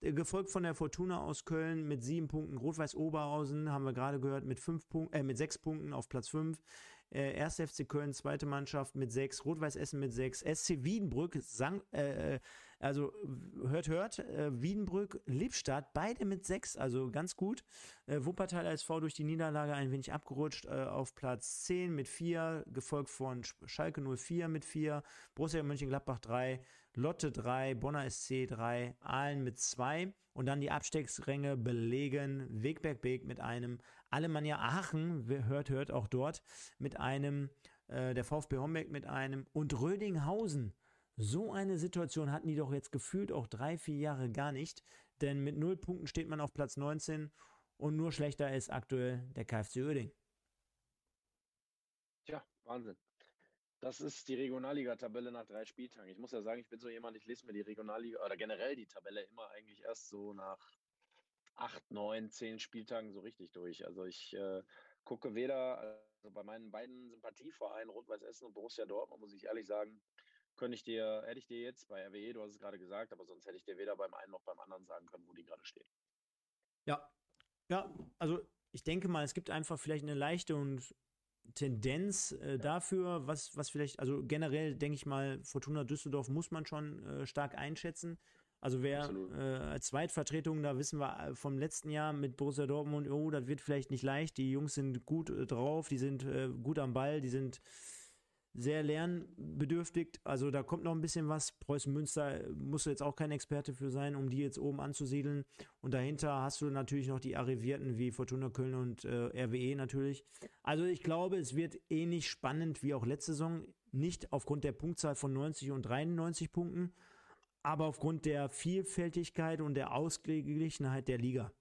Äh, gefolgt von der Fortuna aus Köln mit sieben Punkten. Rot-Weiß Oberhausen haben wir gerade gehört mit fünf Punkten, äh, mit sechs Punkten auf Platz fünf. Äh, 1. FC Köln, zweite Mannschaft mit sechs. Rot-Weiß Essen mit sechs. SC Wiedenbrück, Sang, äh, also hört, hört, äh, Wiedenbrück, Lippstadt, beide mit sechs, also ganz gut. Äh, Wuppertal SV durch die Niederlage ein wenig abgerutscht äh, auf Platz 10 mit vier, gefolgt von Schalke 04 mit vier, Borussia Mönchengladbach 3, Lotte 3, Bonner SC 3, Aalen mit 2 und dann die Abstiegsränge belegen Wegberg Beek mit einem, Alemannia Aachen, hört, hört auch dort, mit einem, äh, der VfB Homberg mit einem und Rödinghausen. So eine Situation hatten die doch jetzt gefühlt auch drei, vier Jahre gar nicht, denn mit null Punkten steht man auf Platz 19 und nur schlechter ist aktuell der KfC Oerding. Tja, Wahnsinn. Das ist die Regionalliga-Tabelle nach drei Spieltagen. Ich muss ja sagen, ich bin so jemand, ich lese mir die Regionalliga oder generell die Tabelle immer eigentlich erst so nach acht, neun, zehn Spieltagen so richtig durch. Also ich äh, gucke weder, also bei meinen beiden Sympathievereinen Rot-Weiß Essen und Borussia Dortmund, muss ich ehrlich sagen, könnte ich dir, hätte ich dir jetzt bei RWE, du hast es gerade gesagt, aber sonst hätte ich dir weder beim einen noch beim anderen sagen können, wo die gerade stehen. Ja, ja, also ich denke mal, es gibt einfach vielleicht eine leichte und Tendenz äh, dafür, was, was vielleicht, also generell denke ich mal, Fortuna Düsseldorf muss man schon äh, stark einschätzen. Also wer äh, als Zweitvertretung, da wissen wir äh, vom letzten Jahr mit Borussia Dortmund, oh, das wird vielleicht nicht leicht. Die Jungs sind gut äh, drauf, die sind äh, gut am Ball, die sind sehr lernbedürftig. Also da kommt noch ein bisschen was. Preußen Münster musst du jetzt auch kein Experte für sein, um die jetzt oben anzusiedeln. Und dahinter hast du natürlich noch die Arrivierten wie Fortuna Köln und äh, RWE natürlich. Also ich glaube, es wird ähnlich spannend wie auch letzte Saison. Nicht aufgrund der Punktzahl von 90 und 93 Punkten, aber aufgrund der Vielfältigkeit und der Ausgeglichenheit der Liga.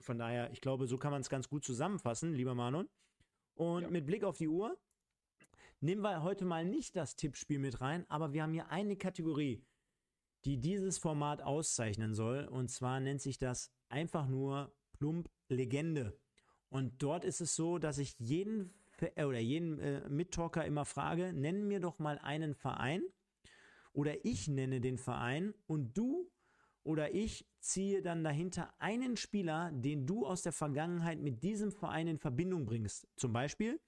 Von daher, ich glaube, so kann man es ganz gut zusammenfassen, lieber Manon. Und ja. mit Blick auf die Uhr nehmen wir heute mal nicht das Tippspiel mit rein, aber wir haben hier eine Kategorie, die dieses Format auszeichnen soll. Und zwar nennt sich das einfach nur Plump Legende. Und dort ist es so, dass ich jeden äh, oder jeden äh, Mittalker immer frage, nenn mir doch mal einen Verein oder ich nenne den Verein und du oder ich ziehe dann dahinter einen Spieler, den du aus der Vergangenheit mit diesem Verein in Verbindung bringst. Zum Beispiel,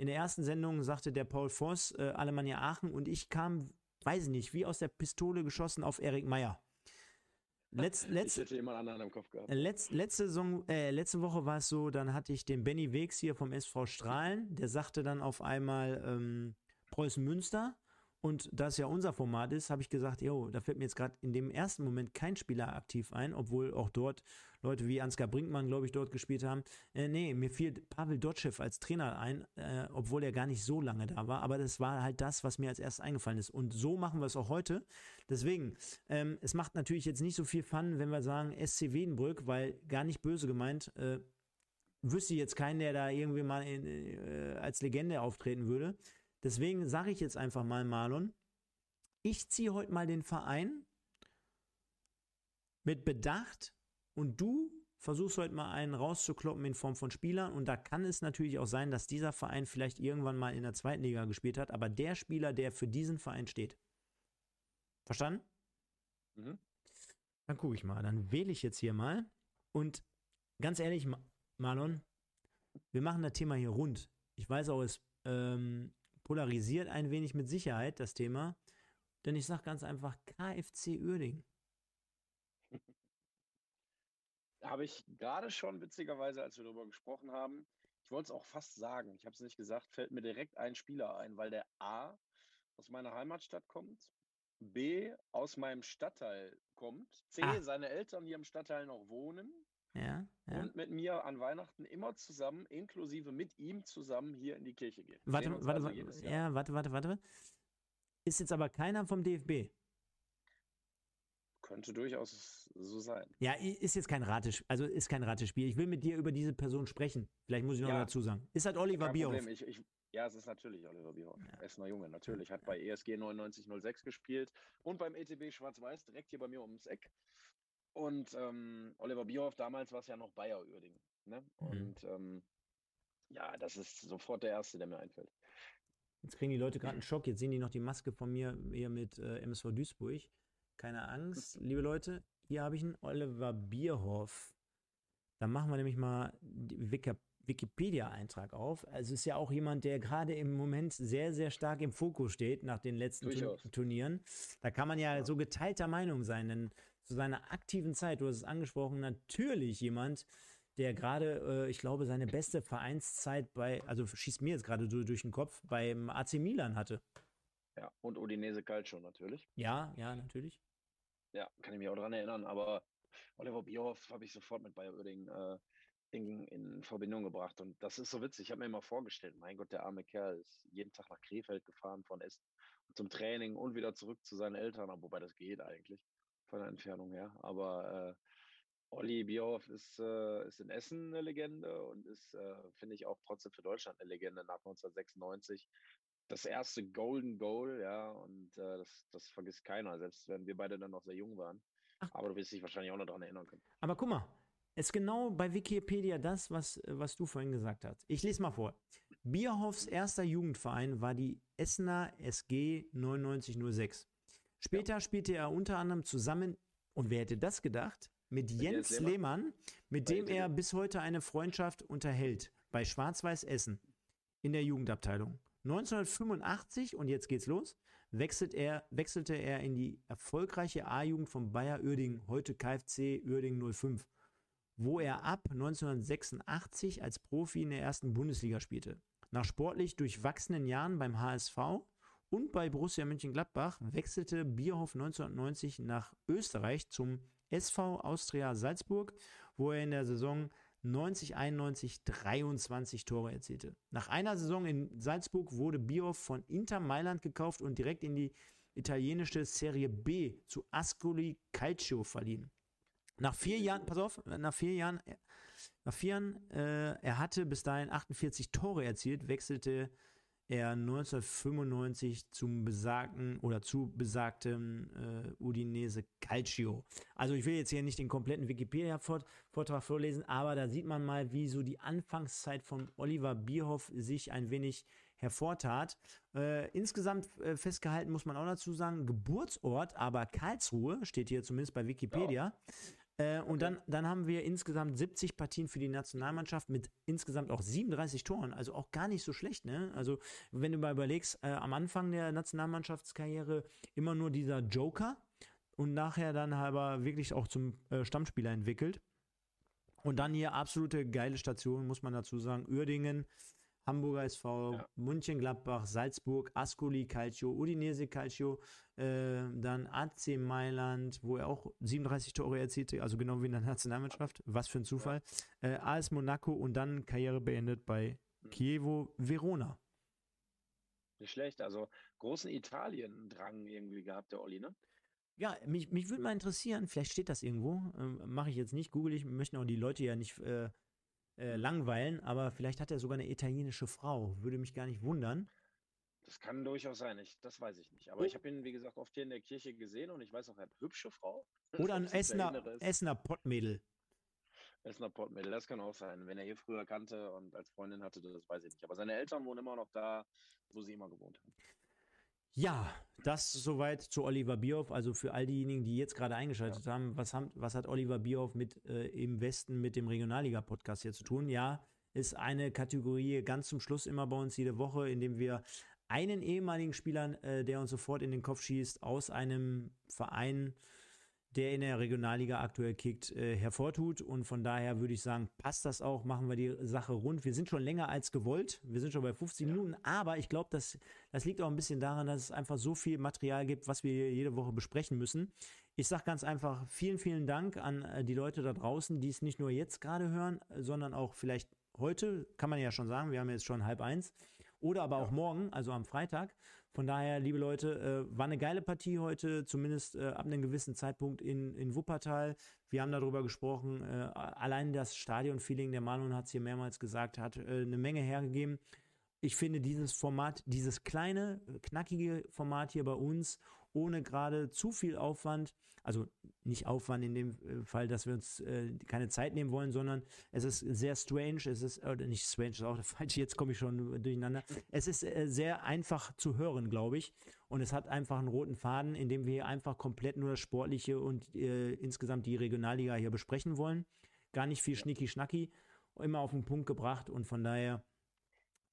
in der ersten Sendung sagte der Paul Voss äh, Alemannia Aachen und ich kam, weiß ich nicht, wie aus der Pistole geschossen auf Erik Meyer. Letz, letz, ich hätte jemand anderen im Kopf gehabt. Letz, letzte, Saison, äh, letzte Woche war es so, dann hatte ich den Benny Wegs hier vom SV Strahlen, der sagte dann auf einmal ähm, Preußen Münster und da es ja unser Format ist, habe ich gesagt, jo, da fällt mir jetzt gerade in dem ersten Moment kein Spieler aktiv ein, obwohl auch dort Leute wie Ansgar Brinkmann, glaube ich, dort gespielt haben. Äh, nee, mir fiel Pavel Dotschew als Trainer ein, äh, obwohl er gar nicht so lange da war. Aber das war halt das, was mir als erstes eingefallen ist. Und so machen wir es auch heute. Deswegen, ähm, es macht natürlich jetzt nicht so viel Fun, wenn wir sagen SC Wiedenbrück, weil gar nicht böse gemeint, äh, wüsste jetzt keinen, der da irgendwie mal in, äh, als Legende auftreten würde. Deswegen sage ich jetzt einfach mal, Marlon, ich ziehe heute mal den Verein mit Bedacht und du versuchst heute mal einen rauszukloppen in Form von Spielern und da kann es natürlich auch sein, dass dieser Verein vielleicht irgendwann mal in der zweiten Liga gespielt hat, aber der Spieler, der für diesen Verein steht. Verstanden? Mhm. Dann gucke ich mal, dann wähle ich jetzt hier mal und ganz ehrlich, Marlon, wir machen das Thema hier rund. Ich weiß auch, es ähm, polarisiert ein wenig mit Sicherheit das Thema, denn ich sage ganz einfach KFC Uerding. Habe ich gerade schon witzigerweise, als wir darüber gesprochen haben, ich wollte es auch fast sagen, ich habe es nicht gesagt, fällt mir direkt ein Spieler ein, weil der A aus meiner Heimatstadt kommt, B aus meinem Stadtteil kommt, C ah. seine Eltern hier im Stadtteil noch wohnen ja, ja. und mit mir an Weihnachten immer zusammen, inklusive mit ihm zusammen hier in die Kirche gehen. Warte, warte, also warte, ja, warte, warte, warte. Ist jetzt aber keiner vom DFB. könnte durchaus so sein. Ja, ist jetzt kein Ratespiel, also ist kein Ratespiel. Ich will mit dir über diese Person sprechen. Vielleicht muss ich noch ja. dazu sagen. Ist halt Oliver Bierhoff? Ich, ich, ja, es ist natürlich Oliver Bierhoff. Ja. Essener Junge, natürlich. Hat bei ESG 9906 gespielt und beim ETB Schwarz-Weiß direkt hier bei mir ums Eck. Und ähm, Oliver Bierhoff, damals war es ja noch Bayer Uerding. Ne? Mhm. Und ähm, ja, das ist sofort der Erste, der mir einfällt. Jetzt kriegen die Leute gerade einen Schock. Jetzt sehen die noch die Maske von mir hier mit äh, MSV Duisburg. Keine Angst, liebe Leute. Hier habe ich einen Oliver Bierhoff. Da machen wir nämlich mal Wikipedia-Eintrag auf. Also ist ja auch jemand, der gerade im Moment sehr, sehr stark im Fokus steht nach den letzten Turnieren. Da kann man ja, ja, so geteilter Meinung sein, denn zu seiner aktiven Zeit, du hast es angesprochen, natürlich jemand, der gerade, äh, ich glaube, seine beste Vereinszeit bei, also schießt mir jetzt gerade so durch den Kopf, beim AC Milan hatte. Ja, und Udinese Calcio natürlich. Ja, ja, natürlich. Ja, kann ich mich auch daran erinnern, aber Oliver Bierhoff habe ich sofort mit Bayer Oerding äh, in, in, Verbindung gebracht. Und das ist so witzig. Ich habe mir immer vorgestellt, mein Gott, der arme Kerl ist jeden Tag nach Krefeld gefahren von Essen zum Training und wieder zurück zu seinen Eltern, wobei das geht eigentlich von der Entfernung her. Aber äh, Olli Bierhoff ist, äh, ist in Essen eine Legende und ist, äh, finde ich, auch trotzdem für Deutschland eine Legende nach 1996. Das erste Golden Goal, ja, und äh, das, das vergisst keiner, selbst wenn wir beide dann noch sehr jung waren. Ach. Aber du wirst dich wahrscheinlich auch noch daran erinnern können. Aber guck mal, es ist genau bei Wikipedia das, was, was du vorhin gesagt hast. Ich lese mal vor. Bierhoffs erster Jugendverein war die Essener SG 9906. Später spielte er unter anderem zusammen, und wer hätte das gedacht, mit Jens Lehmann, Lehmann, mit dem er bis heute eine Freundschaft unterhält, bei Schwarz-Weiß Essen in der Jugendabteilung. 1985, und jetzt geht's los, wechselt er, wechselte er in die erfolgreiche A-Jugend von Bayer Uerdingen, heute KfC Uerdingen 05, wo er ab 1986 als Profi in der ersten Bundesliga spielte. Nach sportlich durchwachsenen Jahren beim HSV und bei Borussia Mönchengladbach wechselte Bierhoff 1990 nach Österreich zum SV Austria Salzburg, wo er in der Saison 90, 91 23 Tore erzielte. Nach einer Saison in Salzburg wurde Bierhoff von Inter Mailand gekauft und direkt in die italienische Serie B zu Ascoli Calcio verliehen. Nach vier Jahren, pass auf, nach vier Jahren, nach vier Jahren, äh, er hatte bis dahin 48 Tore erzielt, wechselte er 1995 zum besagten oder zu besagtem äh, Udinese Calcio. Also ich will jetzt hier nicht den kompletten Wikipedia-Vortrag vorlesen, aber da sieht man mal, wie so die Anfangszeit von Oliver Bierhoff sich ein wenig hervortat. Äh, insgesamt äh, festgehalten muss man auch dazu sagen, Geburtsort, aber Karlsruhe steht hier zumindest bei Wikipedia. Ja. Äh, und dann, dann haben wir insgesamt 70 Partien für die Nationalmannschaft mit insgesamt auch 37 Toren. Also auch gar nicht so schlecht. Ne? Also wenn du mal überlegst, äh, am Anfang der Nationalmannschaftskarriere immer nur dieser Joker und nachher dann aber wirklich auch zum äh, Stammspieler entwickelt. Und dann hier absolute geile Station, muss man dazu sagen. Uerdingen, Hamburger SV, ja. München-Gladbach, Salzburg, Ascoli Calcio, Udinese Calcio, äh, dann AC Mailand, wo er auch 37 Tore erzielte, also genau wie in der Nationalmannschaft. Was für ein Zufall. Ja. Äh, AS Monaco und dann Karriere beendet bei mhm. Chievo Verona. Nicht schlecht, also großen Italien-Drang irgendwie gehabt, der Olli, ne? Ja, mich, mich würde mal interessieren, vielleicht steht das irgendwo, ähm, mache ich jetzt nicht, google ich, möchten auch die Leute ja nicht äh, äh, langweilen, aber vielleicht hat er sogar eine italienische Frau. Würde mich gar nicht wundern. Das kann durchaus sein, ich, das weiß ich nicht. Aber oh. ich habe ihn, wie gesagt, oft hier in der Kirche gesehen und ich weiß auch, er hat eine hübsche Frau. Oder ein Essener, Essener Pottmädel. Essener Pottmädel, das kann auch sein. Wenn er hier früher kannte und als Freundin hatte, das weiß ich nicht. Aber seine Eltern wohnen immer noch da, wo sie immer gewohnt haben. Ja, das soweit zu Oliver Bierhoff. Also für all diejenigen, die jetzt gerade eingeschaltet ja. haben, was, haben, was hat Oliver Bierhoff mit äh, im Westen mit dem Regionalliga-Podcast hier zu tun? Ja, ist eine Kategorie ganz zum Schluss immer bei uns jede Woche, in dem wir einen ehemaligen Spieler, äh, der uns sofort in den Kopf schießt, aus einem Verein der in der Regionalliga aktuell kickt, äh, hervortut. Und von daher würde ich sagen, passt das auch, machen wir die Sache rund. Wir sind schon länger als gewollt. Wir sind schon bei 50 ja. Minuten, aber ich glaube, das, das liegt auch ein bisschen daran, dass es einfach so viel Material gibt, was wir jede Woche besprechen müssen. Ich sage ganz einfach vielen, vielen Dank an äh, die Leute da draußen, die es nicht nur jetzt gerade hören, sondern auch vielleicht heute, kann man ja schon sagen, wir haben jetzt schon halb eins, oder aber ja. auch morgen, also am Freitag. Von daher, liebe Leute, äh, war eine geile Partie heute, zumindest äh, ab einem gewissen Zeitpunkt in, in Wuppertal. Wir haben darüber gesprochen. Äh, allein das Stadion-Feeling, der Marlon hat es hier mehrmals gesagt, hat äh, eine Menge hergegeben. Ich finde dieses Format, dieses kleine, knackige Format hier bei uns, ohne gerade zu viel Aufwand, also nicht Aufwand in dem äh, Fall, dass wir uns äh, keine Zeit nehmen wollen, sondern es ist sehr strange, es ist, oder nicht strange, ist auch der falsche, jetzt komme ich schon durcheinander. Es ist äh, sehr einfach zu hören, glaube ich. Und es hat einfach einen roten Faden, in dem wir einfach komplett nur das Sportliche und äh, insgesamt die Regionalliga hier besprechen wollen. Gar nicht viel Schnicki-Schnacki, immer auf den Punkt gebracht und von daher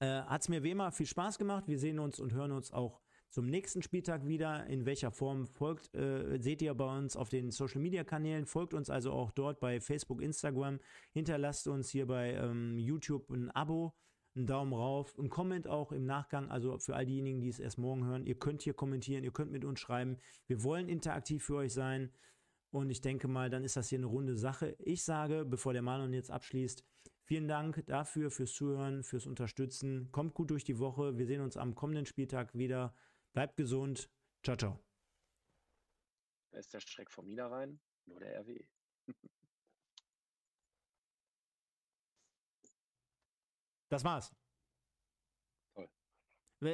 äh, hat es mir wie immer viel Spaß gemacht. Wir sehen uns und hören uns auch zum nächsten Spieltag wieder. In welcher Form folgt, äh, seht ihr bei uns auf den Social Media Kanälen. Folgt uns also auch dort bei Facebook, Instagram. Hinterlasst uns hier bei ähm, YouTube ein Abo, einen Daumen rauf, einen Comment auch im Nachgang. Also für all diejenigen, die es erst morgen hören. Ihr könnt hier kommentieren, ihr könnt mit uns schreiben. Wir wollen interaktiv für euch sein. Und ich denke mal, dann ist das hier eine runde Sache. Ich sage, bevor der Manon jetzt abschließt, Vielen Dank dafür, fürs Zuhören, fürs Unterstützen. Kommt gut durch die Woche. Wir sehen uns am kommenden Spieltag wieder. Bleibt gesund. Ciao, ciao. Da ist der Schreck vom Niederrhein, nur der RW. Das war's. Toll.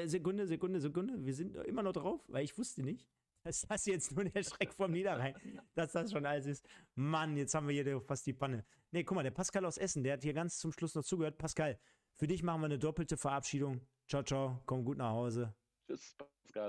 Sekunde, Sekunde, Sekunde. Wir sind immer noch drauf, weil ich wusste nicht. Das ist jetzt nur der Schreck vom Niederrhein, dass das schon alles ist. Mann, jetzt haben wir hier fast die Panne. Nee, guck mal, der Pascal aus Essen, der hat hier ganz zum Schluss noch zugehört. Pascal, für dich machen wir eine doppelte Verabschiedung. Ciao, ciao, komm gut nach Hause. Tschüss, Pascal.